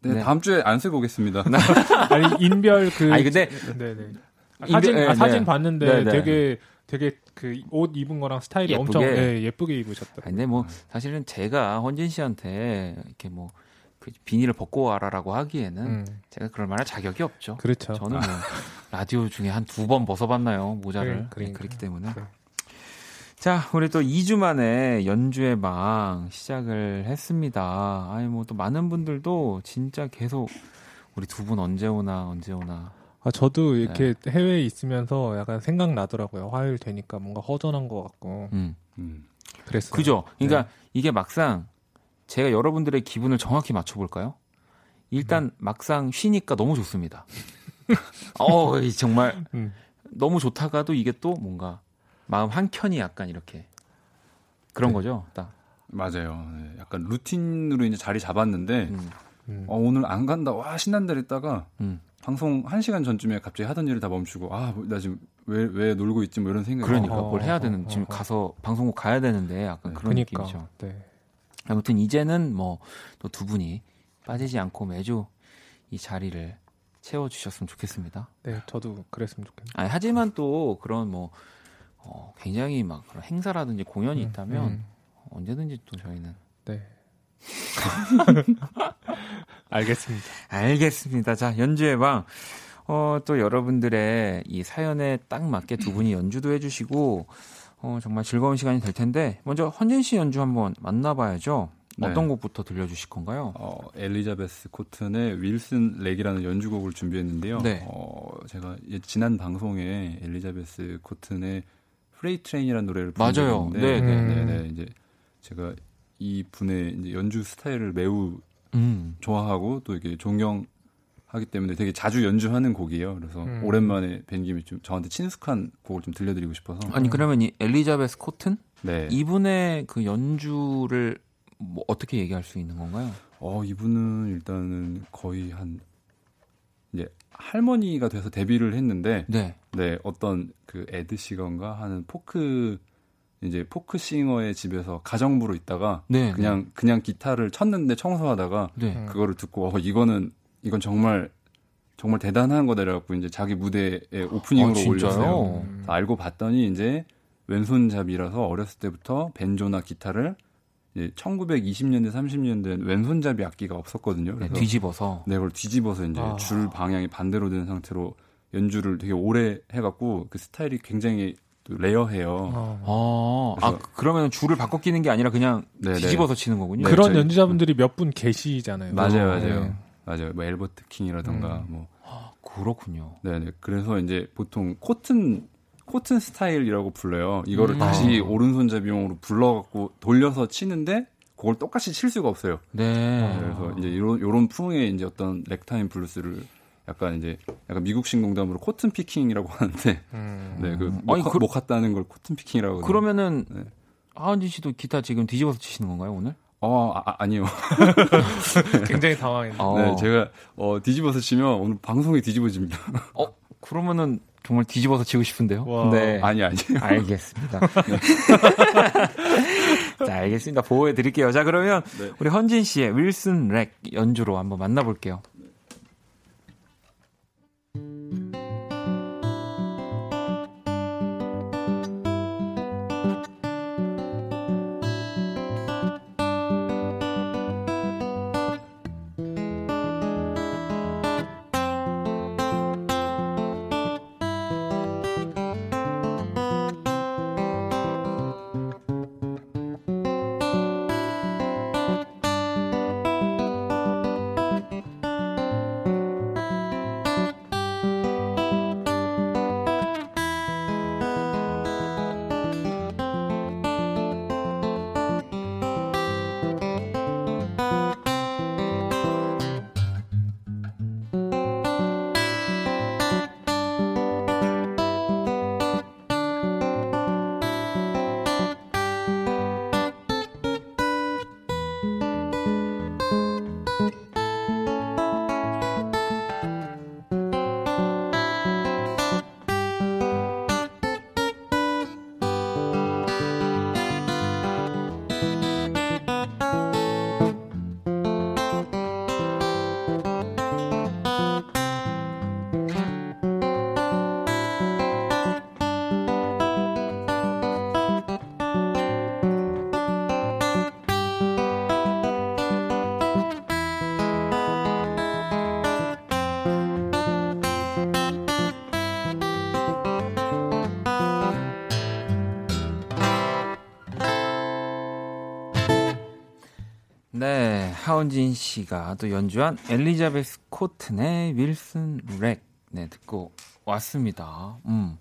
Speaker 6: 네,
Speaker 1: 네.
Speaker 6: 다음 주에 안 쓰고 오겠습니다.
Speaker 5: 아니 인별 그
Speaker 1: 아니 근데
Speaker 5: 네네 아,
Speaker 1: 인별-
Speaker 5: 사진
Speaker 1: 네,
Speaker 5: 아, 사진
Speaker 1: 네.
Speaker 5: 봤는데
Speaker 1: 네, 네.
Speaker 5: 되게 되게 그 옷 입은 거랑 스타일이
Speaker 1: 예쁘게.
Speaker 5: 엄청 네, 예쁘게 입으셨다.
Speaker 1: 아니, 근데 뭐 사실은 제가 헌진 씨한테 이렇게 뭐 그 비닐을 벗고 와라라고 하기에는
Speaker 5: 음,
Speaker 1: 제가 그럴 만한 자격이 없죠.
Speaker 5: 그렇죠.
Speaker 1: 저는 뭐 라디오 중에 한 두 번 벗어봤나요 모자를
Speaker 5: 그래.
Speaker 1: 네, 그렇기 때문에
Speaker 5: 그래.
Speaker 1: 자 우리 또 2주 만에 연주의 방 시작을 했습니다 아니 뭐 또 많은 분들도 진짜 계속 우리 두 분 언제 오나 언제 오나
Speaker 5: 아 저도 이렇게
Speaker 1: 네.
Speaker 5: 해외에 있으면서 약간 생각 나더라고요. 화요일 되니까 뭔가 허전한 것 같고
Speaker 1: 음
Speaker 6: 음.
Speaker 5: 그랬어요.
Speaker 1: 그죠 그러니까
Speaker 5: 네.
Speaker 1: 이게 막상 제가 여러분들의 기분을 정확히 맞춰볼까요 일단
Speaker 5: 음.
Speaker 1: 막상 쉬니까 너무 좋습니다 어이 정말
Speaker 5: 음.
Speaker 1: 너무 좋다가도 이게 또 뭔가 마음 한 켠이 약간 이렇게 그런
Speaker 5: 네.
Speaker 1: 거죠. 딱.
Speaker 6: 맞아요. 네, 약간 루틴으로 이제 자리 잡았는데
Speaker 1: 음,
Speaker 5: 음.
Speaker 6: 어, 오늘 안 간다. 와 신난다 했다가
Speaker 1: 음.
Speaker 6: 방송 1시간 전쯤에 갑자기 하던 일을 다 멈추고 아 나 지금 왜 왜 놀고 있지 뭐 이런 생각이
Speaker 1: 그러니까
Speaker 5: 어허,
Speaker 1: 뭘 해야 되는
Speaker 5: 어허,
Speaker 1: 지금. 가서 방송국 가야 되는데 약간
Speaker 6: 네,
Speaker 1: 그런
Speaker 5: 그러니까
Speaker 1: 느낌이죠.
Speaker 5: 네.
Speaker 1: 아무튼 이제는 뭐 또 두 분이 빠지지 않고 매주 이 자리를 채워 주셨으면 좋겠습니다.
Speaker 5: 네, 저도 그랬으면 좋겠네요.
Speaker 1: 아니, 하지만 또 그런 뭐 어, 굉장히 막 그런 행사라든지 공연이
Speaker 5: 음,
Speaker 1: 있다면
Speaker 5: 음,
Speaker 1: 언제든지 또 저희는
Speaker 5: 네. 알겠습니다.
Speaker 1: 알겠습니다. 자, 연주의 방. 어, 또 여러분들의 이 사연에 딱 맞게 두 분이 연주도 해주시고, 어, 정말 즐거운 시간이 될 텐데, 먼저 헌진 씨 연주 한번 만나봐야죠.
Speaker 6: 네.
Speaker 1: 어떤 곡부터 들려주실 건가요?
Speaker 6: 어, 엘리자베스 코튼의 Wilson Rag이라는 연주곡을 준비했는데요.
Speaker 1: 네.
Speaker 6: 어, 제가 예- 지난 방송에 엘리자베스 코튼의 Freight Train이라는 노래를
Speaker 1: 맞아요.
Speaker 6: 부르는데
Speaker 1: 네,
Speaker 5: 네.
Speaker 6: 네, 네, 이제 제가 이 분의 이제 연주 스타일을 매우
Speaker 1: 음.
Speaker 6: 좋아하고 또 이게 존경하기 때문에 되게 자주 연주하는 곡이에요. 그래서
Speaker 5: 음.
Speaker 6: 오랜만에 뵌 김에 좀 저한테 친숙한 곡을 좀 들려드리고 싶어서.
Speaker 1: 아니, 그러면 이 엘리자베스 코튼?
Speaker 6: 네.
Speaker 1: 이분의 그 연주를 뭐 어떻게 얘기할 수 있는 건가요?
Speaker 6: 어, 이분은 일단은 거의 한 이제 할머니가 돼서 데뷔를 했는데
Speaker 1: 네.
Speaker 6: 네, 어떤 그 에드 시건가 하는 포크 이제 포크 singer의 집에서 가정부로 있다가
Speaker 1: 네.
Speaker 6: 그냥 그냥 기타를 쳤는데 청소하다가
Speaker 1: 네.
Speaker 5: 음.
Speaker 6: 그거를 듣고 어 이거는 이건 정말 정말 대단한 거다 이래갖고 이제 자기 무대에 오프닝으로
Speaker 1: 아?
Speaker 6: 올렸어요.
Speaker 5: 음.
Speaker 6: 알고 봤더니 이제 왼손잡이라서 어렸을 때부터 벤조나 기타를 1920년대 30년대는 왼손잡이 악기가 없었거든요.
Speaker 1: 네,
Speaker 6: 그래서
Speaker 1: 뒤집어서.
Speaker 6: 네, 그걸 뒤집어서 이제
Speaker 5: 아.
Speaker 6: 줄 방향이 반대로 된 상태로 연주를 되게 오래 해갖고 그 스타일이 굉장히 또 레어해요.
Speaker 5: 어.
Speaker 1: 아, 아,
Speaker 6: 그래서-
Speaker 1: 그러면 줄을 바꿔 끼는 게 아니라 그냥
Speaker 6: 네, 네.
Speaker 1: 뒤집어서 치는 거군요.
Speaker 6: 네,
Speaker 5: 그런
Speaker 6: 저희-
Speaker 5: 연주자분들이 몇 분 계시잖아요.
Speaker 6: 맞아요,
Speaker 5: 네.
Speaker 6: 맞아요, 맞아요. 뭐 앨버트 킹이라던가
Speaker 5: 음.
Speaker 6: 뭐,
Speaker 1: 그렇군요.
Speaker 6: 네, 네. 그래서 이제 보통 코튼 코튼 스타일이라고 불러요. 이거를
Speaker 1: 음.
Speaker 6: 다시
Speaker 1: 아.
Speaker 6: 오른손잡이용으로 불러갖고 돌려서 치는데 그걸 똑같이 칠 수가 없어요.
Speaker 1: 네.
Speaker 6: 그래서 이제 이런 요런 풍의 이제 어떤 래그타임 블루스를 약간 이제 약간 미국식 농담으로 cotton picking이라고 하는데
Speaker 5: 음.
Speaker 6: 네, 그
Speaker 1: 음.
Speaker 6: 목,
Speaker 1: 그-
Speaker 6: 목했다는 걸 cotton picking이라고.
Speaker 1: 그러면은
Speaker 6: 네.
Speaker 1: 하은진 씨도 기타 지금 뒤집어서 치시는 건가요 오늘?
Speaker 6: 어, 아, 아니요.
Speaker 5: 굉장히 당황했네요.
Speaker 1: 어.
Speaker 6: 네, 제가 어, 뒤집어서 치면 오늘 방송이 뒤집어집니다.
Speaker 1: 어 그러면은 정말 뒤집어서 치고 싶은데요.
Speaker 5: 와.
Speaker 1: 네.
Speaker 6: 아니 아니.
Speaker 1: 알겠습니다. 자, 알겠습니다. 보호해 드릴게요. 자, 그러면
Speaker 6: 네.
Speaker 1: 우리 헌진 씨의 윌슨 렉 연주로 한번 만나볼게요. 하은진 씨가 또 연주한 엘리자베스 코튼의 Wilson Rag 네, 듣고 왔습니다. 음.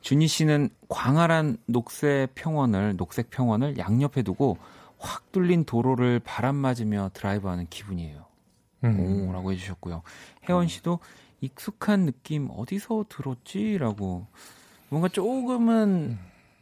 Speaker 1: 준희 씨는 광활한 녹색 평원을 녹색 평원을 양옆에 두고 확 뚫린 도로를 바람 맞으며 드라이브하는 기분이에요. 음. 오라고 해주셨고요. 혜원 씨도 익숙한 느낌 어디서 들었지라고 뭔가 조금은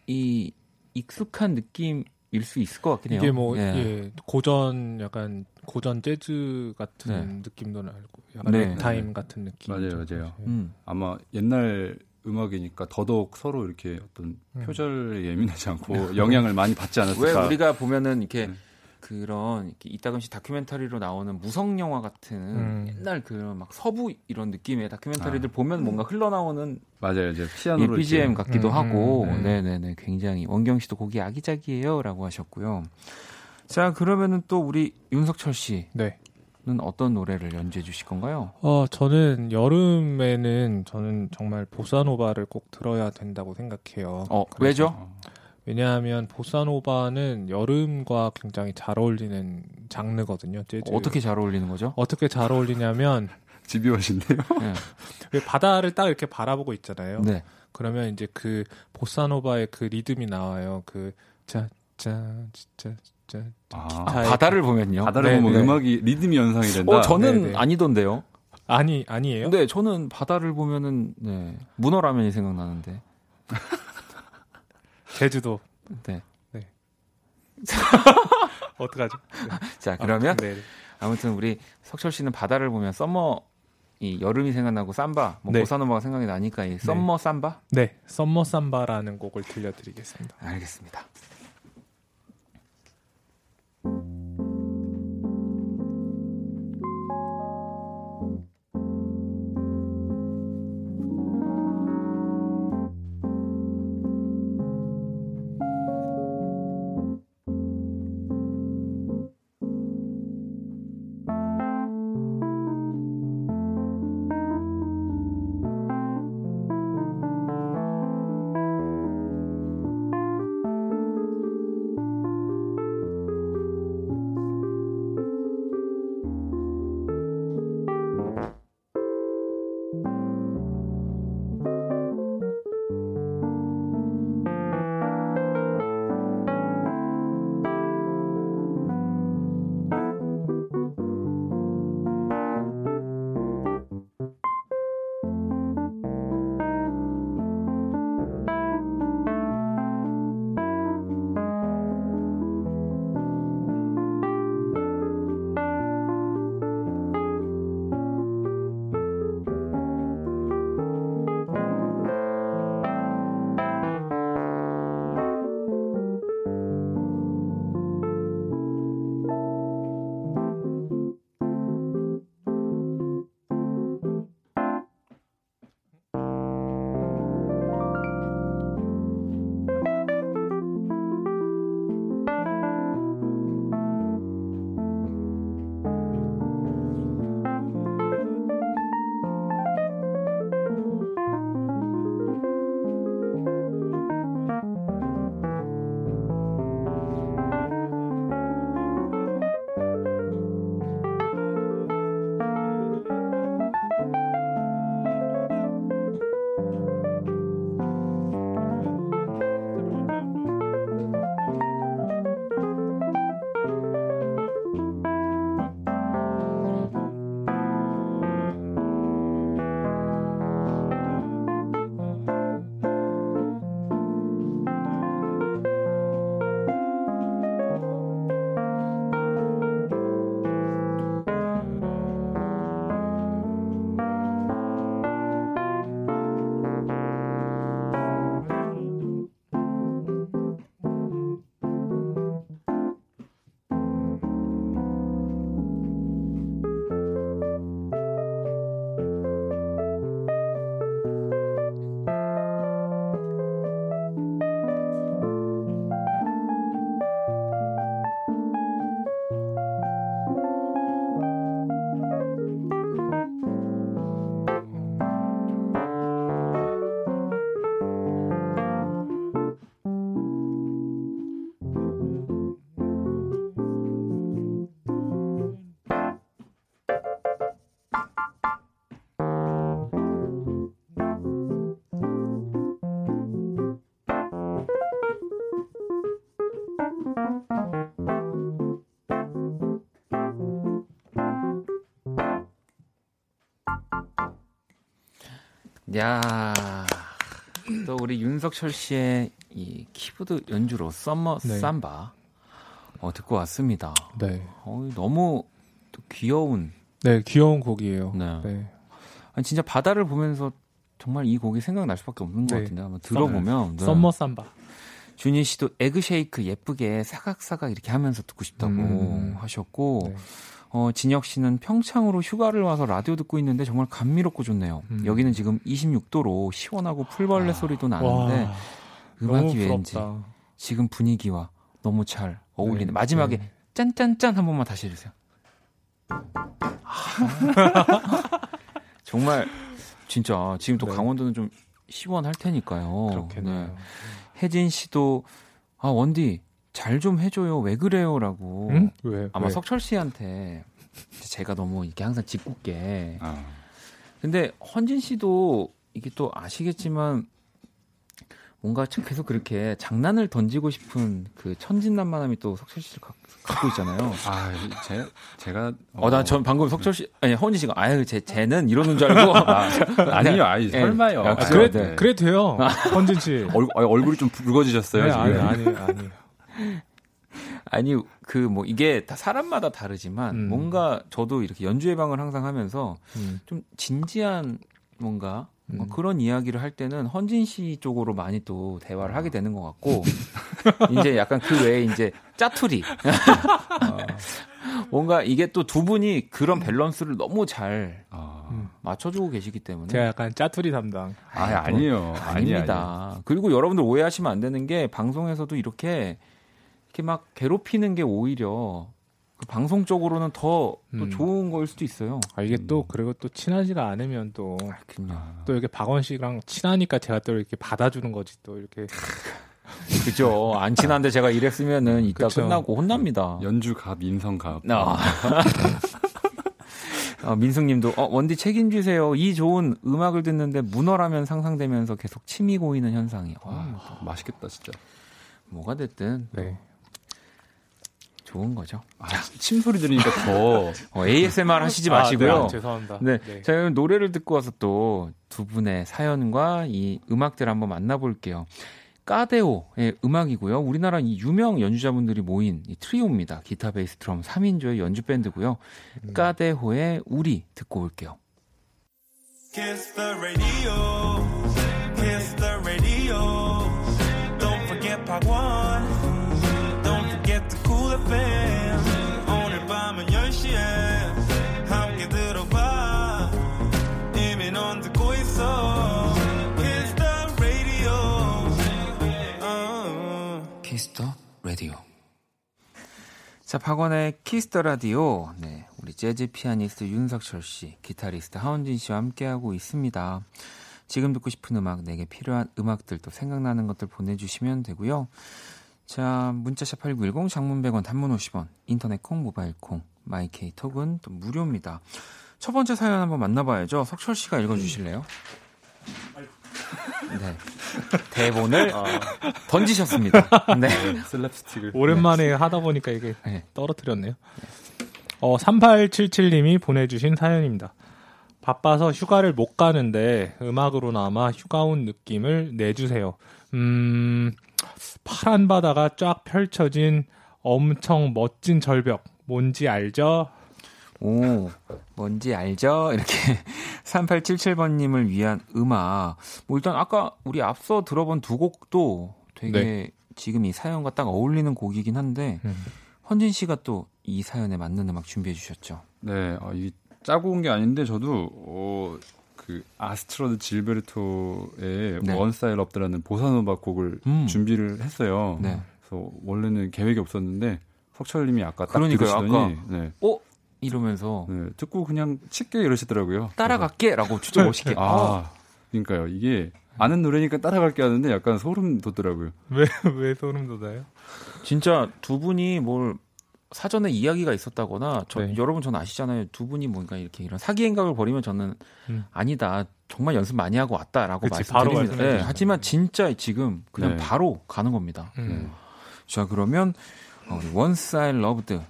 Speaker 1: 이 익숙한 느낌일 수 있을 것 같긴 해요.
Speaker 5: 이게 뭐 예. 예, 고전 약간 고전 재즈 같은
Speaker 1: 네.
Speaker 5: 느낌도 나고 약간
Speaker 1: 네.
Speaker 5: 렉타임 같은 느낌.
Speaker 6: 맞아요, 맞아요.
Speaker 1: 음.
Speaker 6: 아마 옛날 음악이니까 더더욱 서로 이렇게 어떤
Speaker 5: 음.
Speaker 6: 표절에 예민하지 않고 영향을 많이 받지
Speaker 1: 왜
Speaker 6: 않았을까.
Speaker 1: 우리가 보면은 이렇게
Speaker 6: 네.
Speaker 1: 그런 이따금씩 다큐멘터리로 나오는 무성 영화 같은
Speaker 5: 음.
Speaker 1: 옛날 그런 막 서부 이런 느낌의 다큐멘터리들
Speaker 6: 아.
Speaker 1: 보면 뭔가 흘러나오는
Speaker 6: 맞아요, 이제
Speaker 1: 이
Speaker 6: 피아노로
Speaker 1: BGM 같기도
Speaker 5: 음,
Speaker 1: 하고
Speaker 5: 음,
Speaker 1: 네. 네 네 굉장히 원경 씨도 곡이 아기자기해요라고 하셨고요. 자 그러면은 또 우리 윤석철 씨는
Speaker 5: 네.
Speaker 1: 어떤 노래를 연주해 주실 건가요?
Speaker 5: 어, 저는 여름에는 저는 정말 보사노바를 꼭 들어야 된다고 생각해요.
Speaker 1: 어
Speaker 5: 그래서-
Speaker 1: 왜죠?
Speaker 6: 어,
Speaker 5: 왜냐하면 보사노바는 여름과 굉장히 잘 어울리는 장르거든요. 재즈.
Speaker 1: 어떻게 잘 어울리는 거죠?
Speaker 5: 어떻게 잘 어울리냐면
Speaker 6: 집요하신데요.
Speaker 1: 네.
Speaker 5: 왜 바다를 딱 이렇게 바라보고 있잖아요.
Speaker 1: 네.
Speaker 5: 그러면 이제 그 보사노바의 그 리듬이 나와요. 그 짜짜 진짜 진짜
Speaker 6: 아,
Speaker 1: 바다를 보면요.
Speaker 6: 바다를
Speaker 5: 네,
Speaker 6: 보면
Speaker 5: 네.
Speaker 6: 음악이 리듬이 연상이 된다.
Speaker 1: 어 저는
Speaker 5: 네, 네.
Speaker 1: 아니던데요.
Speaker 5: 아니 아니에요?
Speaker 1: 네, 저는 바다를 보면은 네 문어 라면이 생각나는데.
Speaker 5: 제주도
Speaker 1: 네.
Speaker 5: 어떡하죠?
Speaker 1: 자 그러면
Speaker 5: 아, 네.
Speaker 1: 아무튼 우리 석철 씨는 바다를 보면 summer 이 여름이 생각나고 삼바, 뭐
Speaker 5: 네.
Speaker 1: 보사노바가 생각이 나니까 이 Summer Samba.
Speaker 5: 네, Summer Samba라는 곡을 들려 드리겠습니다.
Speaker 1: 알겠습니다. Thank you. 야, 또 우리 윤석철 씨의 이 키보드 연주로 Summer
Speaker 5: 네.
Speaker 1: Samba 어, 듣고 왔습니다.
Speaker 5: 네.
Speaker 1: 어, 너무 또 귀여운.
Speaker 5: 네, 귀여운 곡이에요.
Speaker 1: 네.
Speaker 5: 네.
Speaker 1: 아니, 진짜 바다를 보면서 정말 이 곡이 생각날 수밖에 없는 것
Speaker 5: 네.
Speaker 1: 같은데 한번 들어보면 네.
Speaker 5: Summer Samba.
Speaker 1: 준희 씨도 egg shake 예쁘게 사각사각 이렇게 하면서 듣고 싶다고
Speaker 5: 음.
Speaker 1: 하셨고
Speaker 5: 네.
Speaker 1: 어, 진혁 씨는 평창으로 휴가를 와서 라디오 듣고 있는데 정말 감미롭고 좋네요.
Speaker 5: 음.
Speaker 1: 여기는 지금 26도로 시원하고 풀벌레 소리도 나는데
Speaker 5: 와,
Speaker 1: 음악이 왠지. 지금 분위기와 너무 잘 어울리네.
Speaker 5: 네,
Speaker 1: 마지막에
Speaker 5: 네.
Speaker 1: 짠짠짠 한 번만 다시 해주세요. 정말 진짜 지금 또
Speaker 5: 네.
Speaker 1: 강원도는 좀 시원할 테니까요.
Speaker 5: 그렇겠네요.
Speaker 1: 네. 혜진 씨도 아 원디 잘 좀 해줘요. 왜 그래요라고.
Speaker 5: 응? 왜?
Speaker 1: 아마
Speaker 5: 왜?
Speaker 1: 석철 씨한테 제가 너무 이렇게 항상 짓궂게.
Speaker 6: 아,
Speaker 1: 근데 헌진 씨도 이게 또 아시겠지만 뭔가 참 계속 그렇게 장난을 던지고 싶은 그 천진난만함이 또 석철 씨를 가- 갖고 있잖아요.
Speaker 6: 아, 제, 제가.
Speaker 1: 어, 나 전 방금 석철 씨, 아니, 헌진 씨가, 아유, 제, 쟤는 이러는 줄 알고.
Speaker 6: 아, 아니요, 아니,
Speaker 1: 예.
Speaker 6: 설마요.
Speaker 1: 아,
Speaker 5: 아,
Speaker 6: 아,
Speaker 5: 그래,
Speaker 1: 네.
Speaker 5: 그래 돼요. 헌진 씨.
Speaker 6: 얼, 아, 얼굴이 좀 붉어지셨어요,
Speaker 5: 네,
Speaker 6: 지금.
Speaker 5: 아니, 아니, 아니.
Speaker 1: 아니, 그 뭐, 이게 다 사람마다 다르지만,
Speaker 5: 음.
Speaker 1: 뭔가 저도 이렇게 연주 예방을 항상 하면서
Speaker 5: 음.
Speaker 1: 좀 진지한 뭔가, 뭔가
Speaker 5: 음.
Speaker 1: 그런 이야기를 할 때는 헌진 씨 쪽으로 많이 또 대화를 하게 되는 것 같고, 이제 약간 그 외에 이제 짜투리. 뭔가 이게 또 두 분이 그런 밸런스를 너무 잘
Speaker 6: 아,
Speaker 5: 음.
Speaker 1: 맞춰주고 계시기 때문에.
Speaker 5: 제가 약간 짜투리 담당.
Speaker 6: 아, 아니에요. 아니,
Speaker 1: 아닙니다. 그리고 여러분들 오해하시면 안 되는 게 방송에서도 이렇게 이렇게 막 괴롭히는 게 오히려 그 방송적으로는 더또
Speaker 5: 음.
Speaker 1: 좋은 거일 수도 있어요.
Speaker 5: 아, 이게 또, 그리고 또 친하지가 않으면 또,
Speaker 1: 그럼요.
Speaker 5: 또 이렇게 박원 씨랑 친하니까 제가 또 이렇게 받아주는 거지, 또 이렇게.
Speaker 1: 그죠. 안 친한데 제가 이랬으면은 이따
Speaker 5: 그쵸.
Speaker 1: 끝나고 혼납니다.
Speaker 6: 연주 갑, 인성 갑.
Speaker 1: 아. 어, 민숙님도 어, 원디 책임지세요. 이 좋은 음악을 듣는데 문어라면 상상되면서 계속 침이 고이는 현상이. 어,
Speaker 6: 아, 맛있겠다, 진짜.
Speaker 1: 뭐가 됐든
Speaker 5: 네.
Speaker 1: 좋은 거죠.
Speaker 6: 아, 침 소리 들으니까 더.
Speaker 1: 어, ASMR 하시지
Speaker 5: 아,
Speaker 1: 마시고요.
Speaker 5: 네, 죄송합니다.
Speaker 1: 네,
Speaker 5: 네.
Speaker 1: 자 그럼 노래를 듣고 와서 또 두 분의 사연과 이 음악들 한번 만나볼게요. 까데오의 음악이고요. 우리나라 이 유명 연주자분들이 모인 이 트리오입니다. 기타, 베이스, 드럼 3인조의 연주 밴드고요.
Speaker 5: 음.
Speaker 1: 까데오의 우리 듣고 올게요.
Speaker 7: Kiss the radio. Kiss the radio. Don't forget Part 1.
Speaker 1: 자, 박원의 Kiss the Radio. 네, 우리 재즈 피아니스트 윤석철 씨, 기타리스트 하원진 씨와 함께하고 있습니다. 지금 듣고 싶은 음악, 내게 필요한 음악들 또 생각나는 것들 보내주시면 되고요. 자, 문자샵 8910, 장문 100원, 단문 50원, 인터넷 콩, 모바일 콩, 마이케이 톡은 또 무료입니다. 첫 번째 사연 한번 만나봐야죠. 석철 씨가 읽어주실래요? 네. 대본을 던지셨습니다. 네.
Speaker 6: 슬랩스틱을.
Speaker 5: 오랜만에 하다 보니까 이게
Speaker 1: 네.
Speaker 5: 떨어뜨렸네요. 어, 3877님이 보내주신 사연입니다. 바빠서 휴가를 못 가는데 음악으로나마 휴가 온 느낌을 내주세요. 음, 파란 바다가 쫙 펼쳐진 엄청 멋진 절벽. 뭔지 알죠?
Speaker 1: 오, 뭔지 알죠? 이렇게 3877번님을 위한 음악. 뭐 일단 아까 우리 앞서 들어본 두 곡도 되게
Speaker 5: 네.
Speaker 1: 지금 이 사연과 딱 어울리는 곡이긴 한데
Speaker 5: 음.
Speaker 1: 헌진 씨가 또 이 사연에 맞는 음악 준비해 주셨죠.
Speaker 6: 네, 어, 이 짜고 온 게 아닌데 저도 어, 그 아스트로드 질베르토의
Speaker 1: 네.
Speaker 6: Once I Loved라는 보사노바 곡을
Speaker 1: 음.
Speaker 6: 준비를 했어요.
Speaker 1: 네.
Speaker 6: 그래서 원래는 계획이 없었는데 석철님이 아까 딱
Speaker 1: 그러니까요,
Speaker 6: 들으시더니 네,
Speaker 1: 어? 이러면서
Speaker 6: 네, 듣고 그냥 칠게 이러시더라고요.
Speaker 1: 따라갈게라고 진짜 멋있게.
Speaker 6: 그래서, 아, 그러니까요. 이게 아는 노래니까 따라갈게 하는데 약간 소름 돋더라고요.
Speaker 5: 왜, 왜 소름 돋아요?
Speaker 1: 진짜 두 분이 뭘 사전에 이야기가 있었다거나 저,
Speaker 5: 네.
Speaker 1: 여러분 전 아시잖아요. 두 분이 뭔가 이렇게 이런 사기 행각을 벌이면 저는
Speaker 5: 음.
Speaker 1: 아니다. 정말 연습 많이 하고 왔다라고
Speaker 5: 그치,
Speaker 1: 말씀드립니다. 네. 하지만 진짜 지금 그냥
Speaker 6: 네.
Speaker 1: 바로 가는 겁니다.
Speaker 5: 음.
Speaker 1: 자 그러면 Once I Loved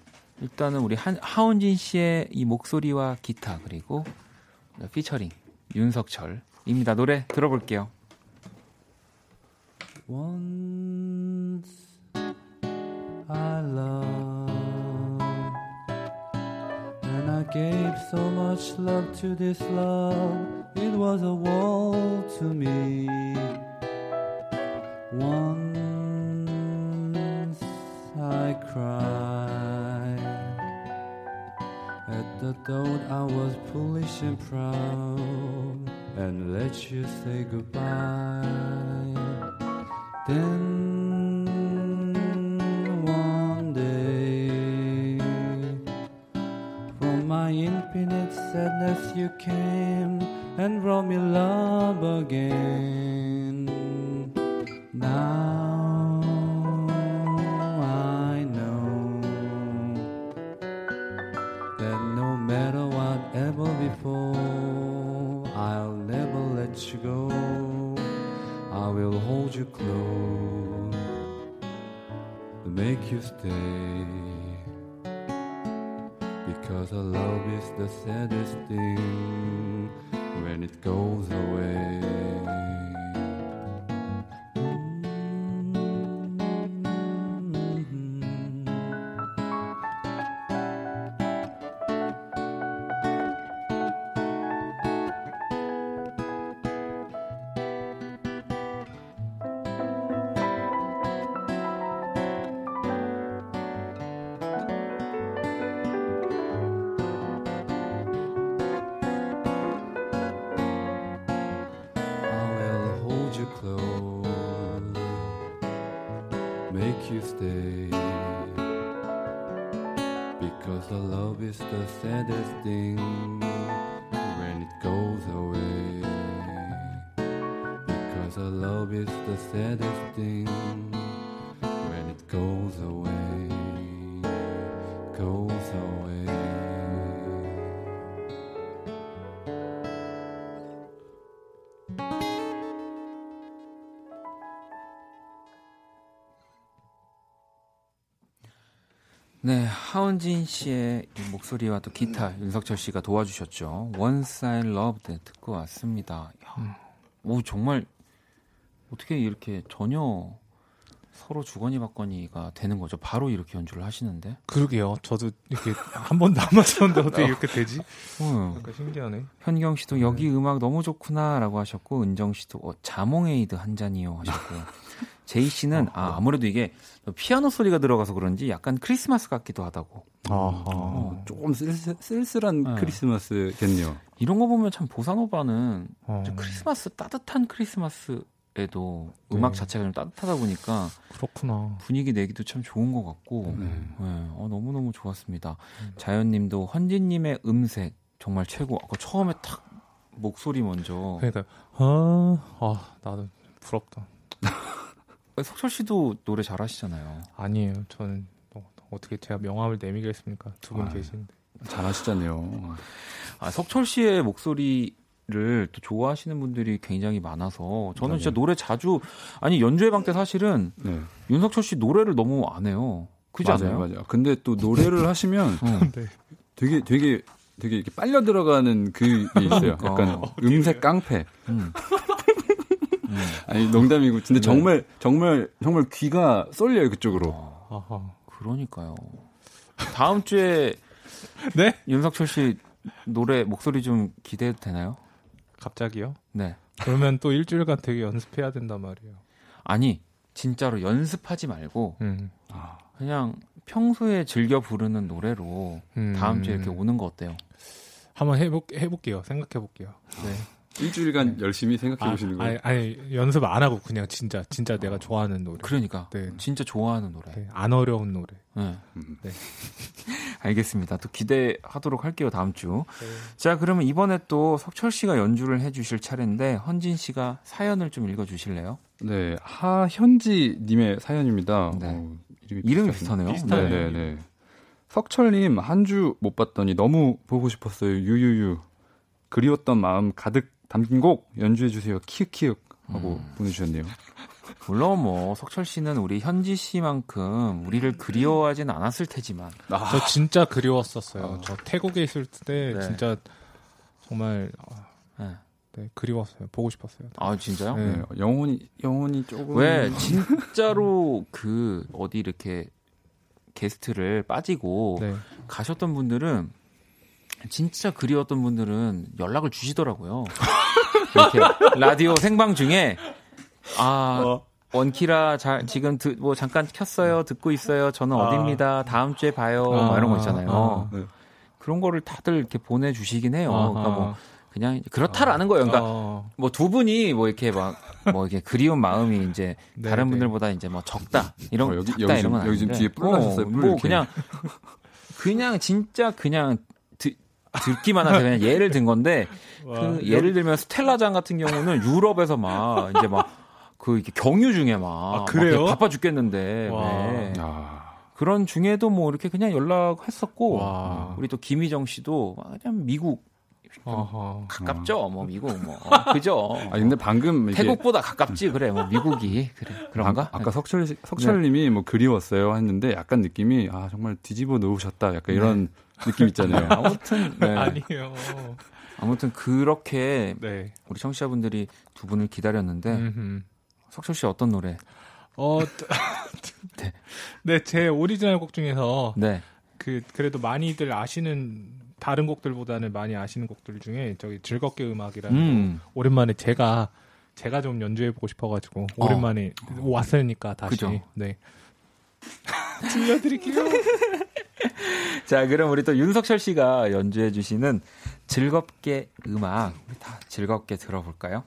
Speaker 1: 일단은 우리 한, 하원진 씨의 이 목소리와 기타 그리고 피처링 윤석철 입니다. 노래 들어볼게요.
Speaker 8: Once I loved, and I gave so much love to this love, it was a wall to me. Once I cried at the thought I was foolish and proud, and let you say goodbye. Then one day, from my infinite sadness, you came and brought me love again. Now I'll never let you go. I will hold you close, make you stay. Because our love is the saddest thing when it goes away. You stay. Because the love is the saddest thing when it goes away. Because the love is the saddest thing
Speaker 1: 네, 하은진 씨의 이 목소리와 또 기타 윤석철 씨가 도와주셨죠. Once I Loved 듣고 왔습니다. 야, 오 정말 어떻게 이렇게 전혀 서로 주거니 받거니가 되는 거죠. 바로 이렇게 연주를 하시는데.
Speaker 5: 그러게요. 저도 이렇게 한 번도 안 맞췄는데 어떻게 이렇게 되지?
Speaker 1: 어,
Speaker 5: 약간 신기하네.
Speaker 1: 현경 씨도 여기 음악 너무 좋구나라고 하셨고 은정 씨도 어, 자몽에이드 한 잔이요 하셨고요. 제이 씨는 아, 아무래도 이게 피아노 소리가 들어가서 그런지 약간 크리스마스 같기도 하다고.
Speaker 8: 어, 조금 쓸쓸, 쓸쓸 한
Speaker 1: 네.
Speaker 8: 크리스마스겠네요.
Speaker 1: 이런 거 보면 참 보사노바는
Speaker 5: 어,
Speaker 1: 크리스마스 따뜻한 크리스마스에도 음악
Speaker 5: 네.
Speaker 1: 자체가 좀 따뜻하다 보니까
Speaker 5: 그렇구나.
Speaker 1: 분위기 내기도 참 좋은 것 같고
Speaker 8: 네.
Speaker 1: 네, 어, 너무 너무 좋았습니다. 자연님도 헌진님의 음색 정말 최고. 아까 처음에 탁 목소리 먼저
Speaker 5: 그러니까 아, 아 나도 부럽다.
Speaker 1: 석철 씨도 노래 잘하시잖아요.
Speaker 5: 아니에요. 저는 어, 어떻게 제가 명함을 내미겠습니까? 두분
Speaker 8: 아유.
Speaker 5: 계신데.
Speaker 8: 잘하시잖아요.
Speaker 1: 아, 석철 씨의 목소리 를 또 좋아하시는 분들이 굉장히 많아서 저는 진짜
Speaker 8: 네.
Speaker 1: 노래 자주 아니 연주회 방때 사실은
Speaker 8: 네.
Speaker 1: 윤석철 씨 노래를 너무 안 해요. 그지
Speaker 8: 맞아요,
Speaker 1: 않아요?
Speaker 8: 맞아요. 근데 또 노래를 하시면
Speaker 1: 어.
Speaker 5: 네.
Speaker 8: 되게 되게 되게 이렇게 빨려 들어가는 그게 있어요.
Speaker 1: 그러니까.
Speaker 8: 약간 음색 깡패.
Speaker 1: 음.
Speaker 8: 아니 농담이고 근데
Speaker 1: 네.
Speaker 8: 정말 정말 정말 귀가 쏠려요 그쪽으로.
Speaker 5: 아하.
Speaker 1: 그러니까요. 다음 주에
Speaker 5: 네?
Speaker 1: 윤석철 씨 노래 목소리 좀 기대해도 되나요?
Speaker 5: 갑자기요?
Speaker 1: 네.
Speaker 5: 그러면 또 일주일간 되게 연습해야 된단 말이에요.
Speaker 1: 아니 진짜로 연습하지 말고
Speaker 5: 음.
Speaker 1: 그냥 평소에 즐겨 부르는 노래로
Speaker 5: 음.
Speaker 1: 다음 주에 이렇게 오는 거 어때요?
Speaker 5: 한번 해볼 해볼게요. 생각해 볼게요. 네.
Speaker 8: 일주일간 열심히 생각해
Speaker 5: 아,
Speaker 8: 보시는 거예요.
Speaker 5: 아니, 아니 연습 안 하고 그냥 진짜 진짜 내가 좋아하는 노래.
Speaker 1: 그러니까
Speaker 5: 네.
Speaker 1: 진짜 좋아하는 노래.
Speaker 5: 네, 안 어려운 노래.
Speaker 1: 네.
Speaker 8: 음.
Speaker 5: 네.
Speaker 1: 알겠습니다. 또 기대하도록 할게요 다음 주.
Speaker 5: 네.
Speaker 1: 자 그러면 이번에 또 석철 씨가 연주를 해주실 차례인데 헌진 씨가 사연을 좀 읽어주실래요?
Speaker 8: 네, 하현지 님의 사연입니다.
Speaker 1: 네.
Speaker 8: 어, 이름이,
Speaker 1: 이름이
Speaker 8: 비슷하시네.
Speaker 1: 비슷하네요.
Speaker 8: 네, 네, 네. 석철님 한 주 못 봤더니 너무 보고 싶었어요. 유유유. 그리웠던 마음 가득 담긴 곡 연주해 주세요. 키읔키읔 하고
Speaker 1: 음.
Speaker 8: 보내주셨네요.
Speaker 1: 물론 뭐 석철 씨는 우리 현지 씨만큼 우리를 그리워하진 않았을 테지만
Speaker 8: 아,
Speaker 5: 저 진짜 그리웠었어요.
Speaker 8: 아.
Speaker 5: 저 태국에 있을 때
Speaker 1: 네.
Speaker 5: 진짜 정말 아,
Speaker 1: 네.
Speaker 5: 네, 그리웠어요. 보고 싶었어요.
Speaker 1: 아 진짜요?
Speaker 5: 네.
Speaker 9: 네, 영혼이 영혼이 조금
Speaker 1: 왜 진짜로 그 어디 이렇게 게스트를 빠지고
Speaker 5: 네.
Speaker 1: 가셨던 분들은 진짜 그리웠던 분들은 연락을 주시더라고요. 이렇게 라디오 생방 중에 아 원키라 자, 지금 드, 뭐 잠깐 켰어요 듣고 있어요 저는
Speaker 5: 아.
Speaker 1: 어딥니다 다음 주에 봐요
Speaker 5: 아,
Speaker 1: 막 이런 거 있잖아요.
Speaker 5: 아.
Speaker 9: 네.
Speaker 1: 그런 거를 다들 이렇게 보내주시긴 해요. 그러니까 뭐 그냥 그렇다라는 거예요. 그러니까
Speaker 5: 어,
Speaker 1: 뭐두 분이 뭐 이렇게 막 뭐 이렇게 그리운 마음이 이제
Speaker 5: 네,
Speaker 1: 다른
Speaker 5: 네.
Speaker 1: 분들보다 이제 뭐 적다 이런
Speaker 9: 어, 여기-
Speaker 1: 작다
Speaker 9: 여기
Speaker 1: 이런
Speaker 9: 지금-
Speaker 1: 건
Speaker 9: 여기 지금. 뒤에 뿔 나셨어요, 뿔
Speaker 1: 뭐
Speaker 9: 이렇게.
Speaker 1: 그냥 그냥 진짜 그냥 드, 듣기만 하세요. 그냥 예를 든 건데
Speaker 5: 와,
Speaker 1: 그 예를 들면 스텔라장 같은 경우는 유럽에서 막 이제 막그 이렇게 경유 중에 막,
Speaker 5: 아,
Speaker 1: 막
Speaker 5: 그래요?
Speaker 1: 이렇게 바빠 죽겠는데
Speaker 5: 와.
Speaker 1: 네.
Speaker 9: 아,
Speaker 1: 그런 중에도 뭐 이렇게 그냥 연락했었고
Speaker 5: 와.
Speaker 1: 우리 또 김희정 씨도 그냥 미국
Speaker 5: 아하.
Speaker 1: 가깝죠 뭐 미국 뭐 어, 그죠
Speaker 9: 아 근데 방금 이게
Speaker 1: 태국보다 가깝지 그래 뭐 미국이 그래 그런가
Speaker 9: 아, 아까 석철 씨- 석철님이 뭐 그리웠어요 했는데 약간 느낌이 아 정말 뒤집어 놓으셨다 약간 이런 느낌 있잖아요.
Speaker 1: 아무튼 네.
Speaker 5: 아니에요.
Speaker 1: 아무튼 그렇게
Speaker 5: 네.
Speaker 1: 우리 청취자분들이 두 분을 기다렸는데
Speaker 5: 음흠.
Speaker 1: 석철 씨 어떤 노래?
Speaker 5: 어,
Speaker 1: 네.
Speaker 5: 네, 제 오리지널 곡 중에서
Speaker 1: 네.
Speaker 5: 그 그래도 많이들 아시는 다른 곡들보다는 많이 아시는 곡들 중에 저기 즐겁게 음악이라는
Speaker 1: 음.
Speaker 5: 곡 오랜만에 제가 제가 좀 연주해 보고 싶어가지고 오랜만에 왔으니까 다시
Speaker 1: 그죠.
Speaker 5: 네 들려드릴게요.
Speaker 1: 자, 그럼 우리 또 윤석철 씨가 연주해 주시는 즐겁게 음악 우리 다 즐겁게 들어볼까요?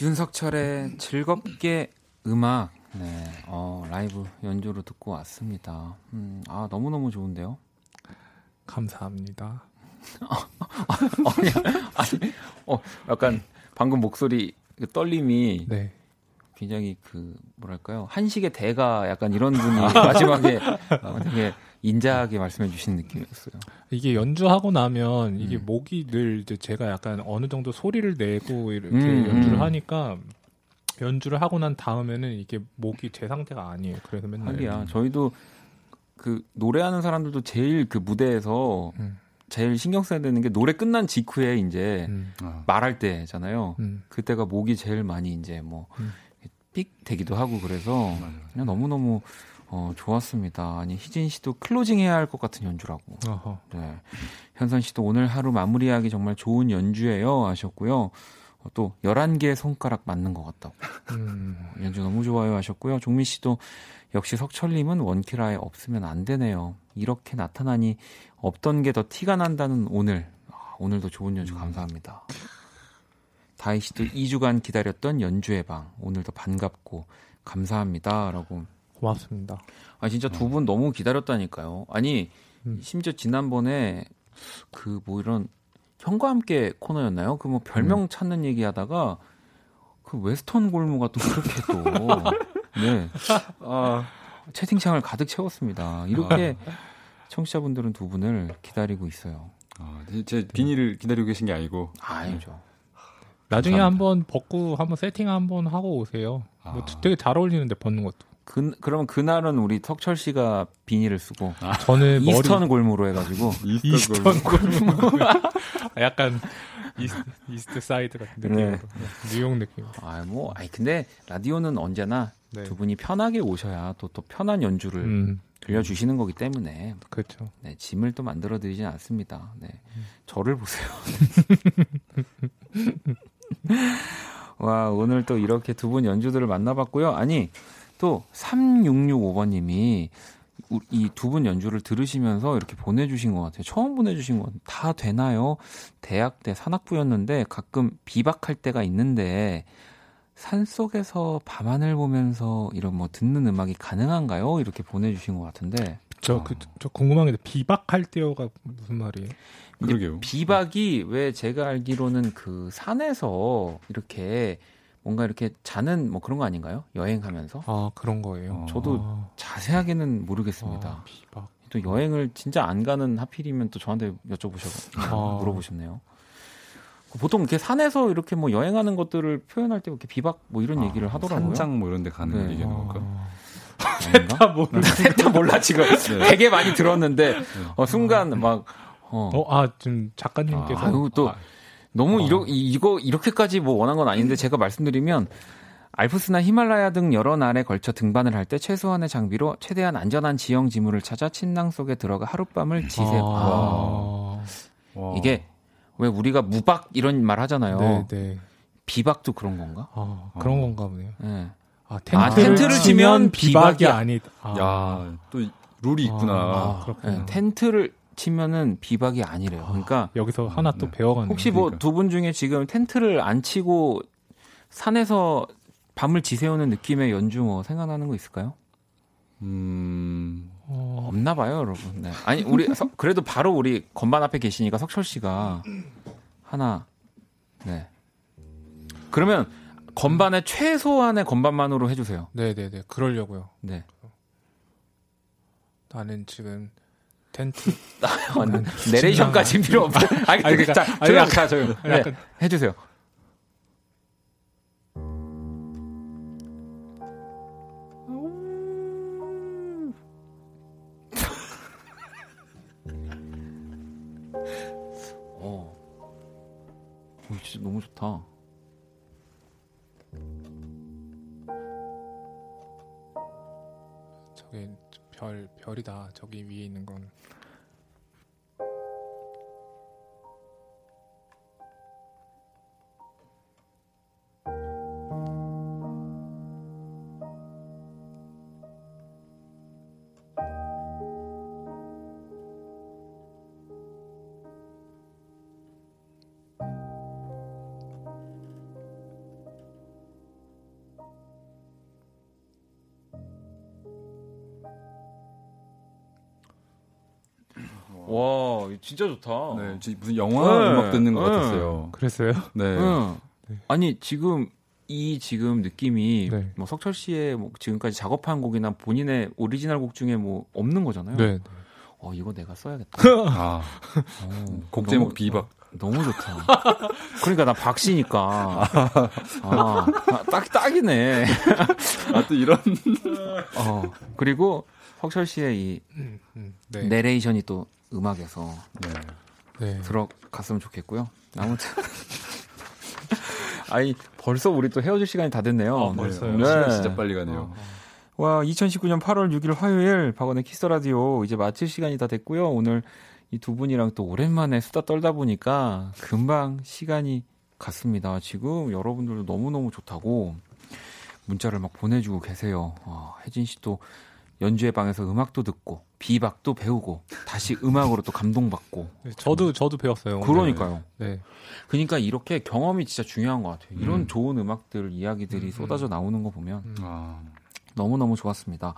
Speaker 1: 윤석철의 즐겁게 음악 네, 어, 라이브 연주로 듣고 왔습니다. 음, 아 너무 너무 좋은데요.
Speaker 5: 감사합니다.
Speaker 1: 어, 아니, 어, 약간 방금 목소리 그 떨림이
Speaker 5: 네.
Speaker 1: 굉장히 그 뭐랄까요 한식의 대가 약간 이런 분이 마지막에 어, 되게 인자하게 말씀해 주신 느낌이었어요.
Speaker 5: 이게 연주하고 나면 이게
Speaker 1: 음.
Speaker 5: 목이 늘 이제 제가 약간 어느 정도 소리를 내고 이렇게
Speaker 1: 음,
Speaker 5: 연주를
Speaker 1: 음.
Speaker 5: 하니까 연주를 하고 난 다음에는 이게 목이 제 상태가 아니에요. 그래서 맨날
Speaker 1: 하기야 저희도 그 노래하는 사람들도 제일 그 무대에서
Speaker 5: 음.
Speaker 1: 제일 신경 써야 되는 게 노래 끝난 직후에 이제
Speaker 5: 음,
Speaker 9: 아,
Speaker 1: 말할 때잖아요.
Speaker 5: 음.
Speaker 1: 그때가 목이 제일 많이 이제 뭐
Speaker 5: 음.
Speaker 1: 삑 되기도 하고 그래서
Speaker 9: 맞아요.
Speaker 1: 그냥 너무 너무 어, 좋았습니다. 아니 희진 씨도 클로징 해야 할 것 같은 연주라고.
Speaker 5: 어허.
Speaker 1: 네. 현선 씨도 오늘 하루 마무리하기 정말 좋은 연주예요 하셨고요. 어, 또 11개의 손가락 맞는 것 같다고.
Speaker 5: 음.
Speaker 1: 연주 너무 좋아요 하셨고요. 종미 씨도 역시 석철님은 원키라에 없으면 안 되네요. 이렇게 나타나니 없던 게 더 티가 난다는 오늘. 아, 오늘도 좋은 연주 감사합니다. 다희 씨도 2주간 기다렸던 연주의 방. 오늘도 반갑고 감사합니다 라고.
Speaker 5: 고맙습니다.
Speaker 1: 아 진짜 두 분 너무 기다렸다니까요. 아니
Speaker 5: 음.
Speaker 1: 심지어 지난번에 그 뭐 이런 형과 함께 코너였나요? 그 뭐 별명
Speaker 5: 음.
Speaker 1: 찾는 얘기하다가 그 웨스턴 골무가 또 그렇게 또 네. 아, 채팅창을 가득 채웠습니다. 이렇게 청취자분들은 두 분을 기다리고 있어요.
Speaker 9: 아, 제- 제 비닐을 기다리고 계신 게 아니고
Speaker 1: 아니죠.
Speaker 5: 나중에
Speaker 9: 감사합니다.
Speaker 5: 한번 벗고 한번 세팅 한번 하고 오세요. 뭐
Speaker 9: 아.
Speaker 5: 되게 잘 어울리는데 벗는 것도.
Speaker 1: 그, 그러면 그날은 우리 석철 씨가 비닐을 쓰고
Speaker 5: 저는 머리
Speaker 1: 이스턴 골무로 해가지고
Speaker 5: 이스턴 골목 약간 이스트, 이스트 사이드 같은 느낌으로
Speaker 1: 네.
Speaker 5: 네, 뉴욕 느낌.
Speaker 1: 아뭐 아니 근데 라디오는 언제나
Speaker 5: 네.
Speaker 1: 두 분이 편하게 오셔야 또 또 편한 연주를
Speaker 5: 음,
Speaker 1: 들려주시는 거기 때문에
Speaker 5: 그렇죠.
Speaker 1: 네, 짐을 또 만들어 드리진 않습니다. 네. 저를 보세요. 와, 오늘 또 이렇게 두 분 연주들을 만나봤고요. 아니, 또 3665번님이 이 두 분 연주를 들으시면서 이렇게 보내주신 것 같아요. 처음 보내주신 것 같아요. 다 되나요? 대학 때 산악부였는데 가끔 비박할 때가 있는데 산 속에서 밤하늘 보면서 이런 뭐 듣는 음악이 가능한가요? 이렇게 보내주신 것 같은데
Speaker 5: 저, 그, 저 궁금한 게 비박할 때요가 무슨 말이에요?
Speaker 9: 그러게요.
Speaker 1: 비박이 왜 제가 알기로는 그 산에서 이렇게 뭔가 이렇게 자는 뭐 그런 거 아닌가요? 여행하면서
Speaker 5: 아 그런 거예요.
Speaker 1: 저도
Speaker 5: 아,
Speaker 1: 자세하게는 모르겠습니다.
Speaker 5: 아, 비박.
Speaker 1: 또 여행을 진짜 안 가는 하필이면 또 저한테 여쭤보셔
Speaker 5: 아.
Speaker 1: 물어보셨네요. 보통 이렇게 산에서 이렇게 뭐 여행하는 것들을 표현할 때 이렇게 비박 뭐 이런 얘기를 하더라고요.
Speaker 9: 산장 뭐 이런 데 가는 걸
Speaker 1: 네.
Speaker 9: 얘기하는 건가?
Speaker 1: 아닌가?
Speaker 5: 모르.
Speaker 1: 셋다 몰라 지금
Speaker 9: 네.
Speaker 1: 되게 많이 들었는데 어, 순간 막 어,
Speaker 5: 어, 아 지금 작가님께서
Speaker 1: 아유 또
Speaker 5: 아,
Speaker 1: 너무
Speaker 5: 어.
Speaker 1: 이러, 이- 이거 이렇게까지 뭐 원한 건 아닌데 제가 말씀드리면 알프스나 히말라야 등 여러 날에 걸쳐 등반을 할 때 최소한의 장비로 최대한 안전한 지형 지물을 찾아 침낭 속에 들어가 하룻밤을 지새.
Speaker 5: 아,
Speaker 9: 와.
Speaker 1: 이게 왜 우리가 무박 이런 말 하잖아요.
Speaker 5: 네, 네.
Speaker 1: 비박도 그런 건가?
Speaker 5: 아, 그런 건가 보네요.
Speaker 1: 네.
Speaker 5: 아,
Speaker 1: 아,
Speaker 5: 텐트를,
Speaker 1: 텐트를
Speaker 5: 치면
Speaker 1: 치면
Speaker 5: 비박이
Speaker 1: 비박이
Speaker 5: 아니다. 아,
Speaker 9: 야, 또 룰이 있구나.
Speaker 5: 아, 그렇구나.
Speaker 1: 네, 텐트를 치면은 비박이 아니래요. 그러니까
Speaker 5: 여기서 하나 또
Speaker 9: 네.
Speaker 5: 배워가는.
Speaker 1: 혹시 뭐
Speaker 9: 그러니까.
Speaker 1: 두분 중에 지금 텐트를 안 치고 산에서 밤을 지새우는 느낌의 연주 뭐 생각나는 거 있을까요?
Speaker 9: 음,
Speaker 5: 어,
Speaker 1: 없나 봐요, 여러분. 네. 아니, 우리 석- 그래도 바로 우리 건반 앞에 계시니까 석철 씨가 하나 네. 그러면 건반의 최소한의 건반만으로 해 주세요.
Speaker 5: 네, 네, 네. 그러려고요.
Speaker 1: 네.
Speaker 5: 나는 지금 텐트.
Speaker 1: 내레이션까지 필요 없어. 아니,
Speaker 5: 아니, 그러니까-
Speaker 1: 자,
Speaker 5: 아니,
Speaker 1: 조용,
Speaker 5: 약간-
Speaker 1: 자, 조용. 네.
Speaker 5: 약간-
Speaker 1: 해 주세요. 어. 오, 진짜 너무 좋다.
Speaker 5: 저기 별 별이다. 저기 위에 있는 건.
Speaker 1: 진짜 좋다.
Speaker 6: 네, 지- 무슨 영화
Speaker 1: 네,
Speaker 6: 음악 듣는 것
Speaker 1: 네.
Speaker 6: 같았어요.
Speaker 5: 그랬어요?
Speaker 6: 네.
Speaker 1: 응. 아니 지금 이 지금 느낌이
Speaker 5: 네.
Speaker 1: 뭐 석철 씨의 뭐 지금까지 작업한 곡이나 본인의 오리지널 곡 중에 뭐 없는 거잖아요.
Speaker 5: 네.
Speaker 1: 어 이거 내가 써야겠다.
Speaker 6: 아,
Speaker 1: 어,
Speaker 6: 곡 제목
Speaker 1: 너무-
Speaker 6: 비박.
Speaker 1: 너무 좋다. 그러니까 나 박씨니까. 아, 딱 딱이네.
Speaker 6: 아, 또 이런.
Speaker 1: 어 그리고 석철 씨의 이
Speaker 5: 음, 네.
Speaker 1: 내레이션이 또 음악에서
Speaker 6: 네.
Speaker 5: 네.
Speaker 1: 들어갔으면 좋겠고요. 아무튼. 아니 벌써 우리 또 헤어질 시간이 다 됐네요.
Speaker 5: 아, 벌써요?
Speaker 6: 네. 시간 진짜 빨리 가네요.
Speaker 1: 와, 2019년 8월 6일 화요일 박원의 키스 라디오 이제 마칠 시간이 다 됐고요. 오늘 이 두 분이랑 또 오랜만에 수다 떨다 보니까 금방 시간이 갔습니다. 지금 여러분들도 너무 너무 좋다고 문자를 막 보내주고 계세요. 어, 혜진 씨도 연주회 방에서 음악도 듣고 비박도 배우고 다시 음악으로 또 감동받고
Speaker 5: 네, 저도 저도 배웠어요.
Speaker 1: 그러니까요.
Speaker 5: 네.
Speaker 1: 그러니까 이렇게 경험이 진짜 중요한 것 같아요. 이런
Speaker 6: 음.
Speaker 1: 좋은 음악들 이야기들이 쏟아져 나오는 거 보면
Speaker 6: 아,
Speaker 1: 너무 너무 좋았습니다.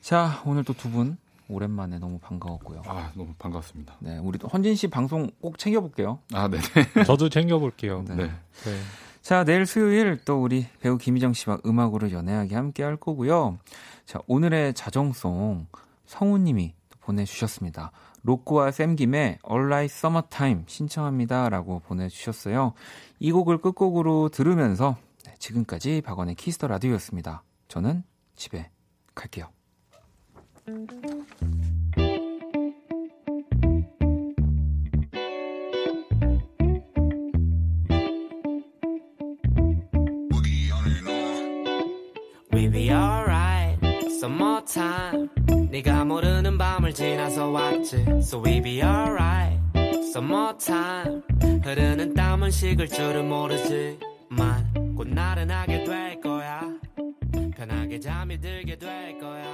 Speaker 1: 자, 오늘 또 두 분 오랜만에 너무 반가웠고요.
Speaker 6: 아, 너무 반갑습니다.
Speaker 1: 네, 우리 또 헌진 씨 방송 꼭 챙겨볼게요.
Speaker 6: 아, 네.
Speaker 5: 저도 챙겨볼게요.
Speaker 1: 네.
Speaker 6: 네.
Speaker 5: 네.
Speaker 1: 자, 내일 수요일 또 우리 배우 김희정 씨와 음악으로 연애하게 함께 할 거고요. 자, 오늘의 자정송 성우님이 또 보내주셨습니다. 로꼬와 샘김의 All Right Summertime 신청합니다. 라고 보내주셨어요. 이 곡을 끝곡으로 들으면서 네, 지금까지 박원의 Kiss the Radio였습니다. 저는 집에 갈게요.
Speaker 7: Summertime 네가 모르는 밤을 지나서 왔지. So we be alright. Summertime 흐르는 땀은 식을 줄은 모르지만 곧 나른하게 될 거야. 편하게 잠이 들게 될 거야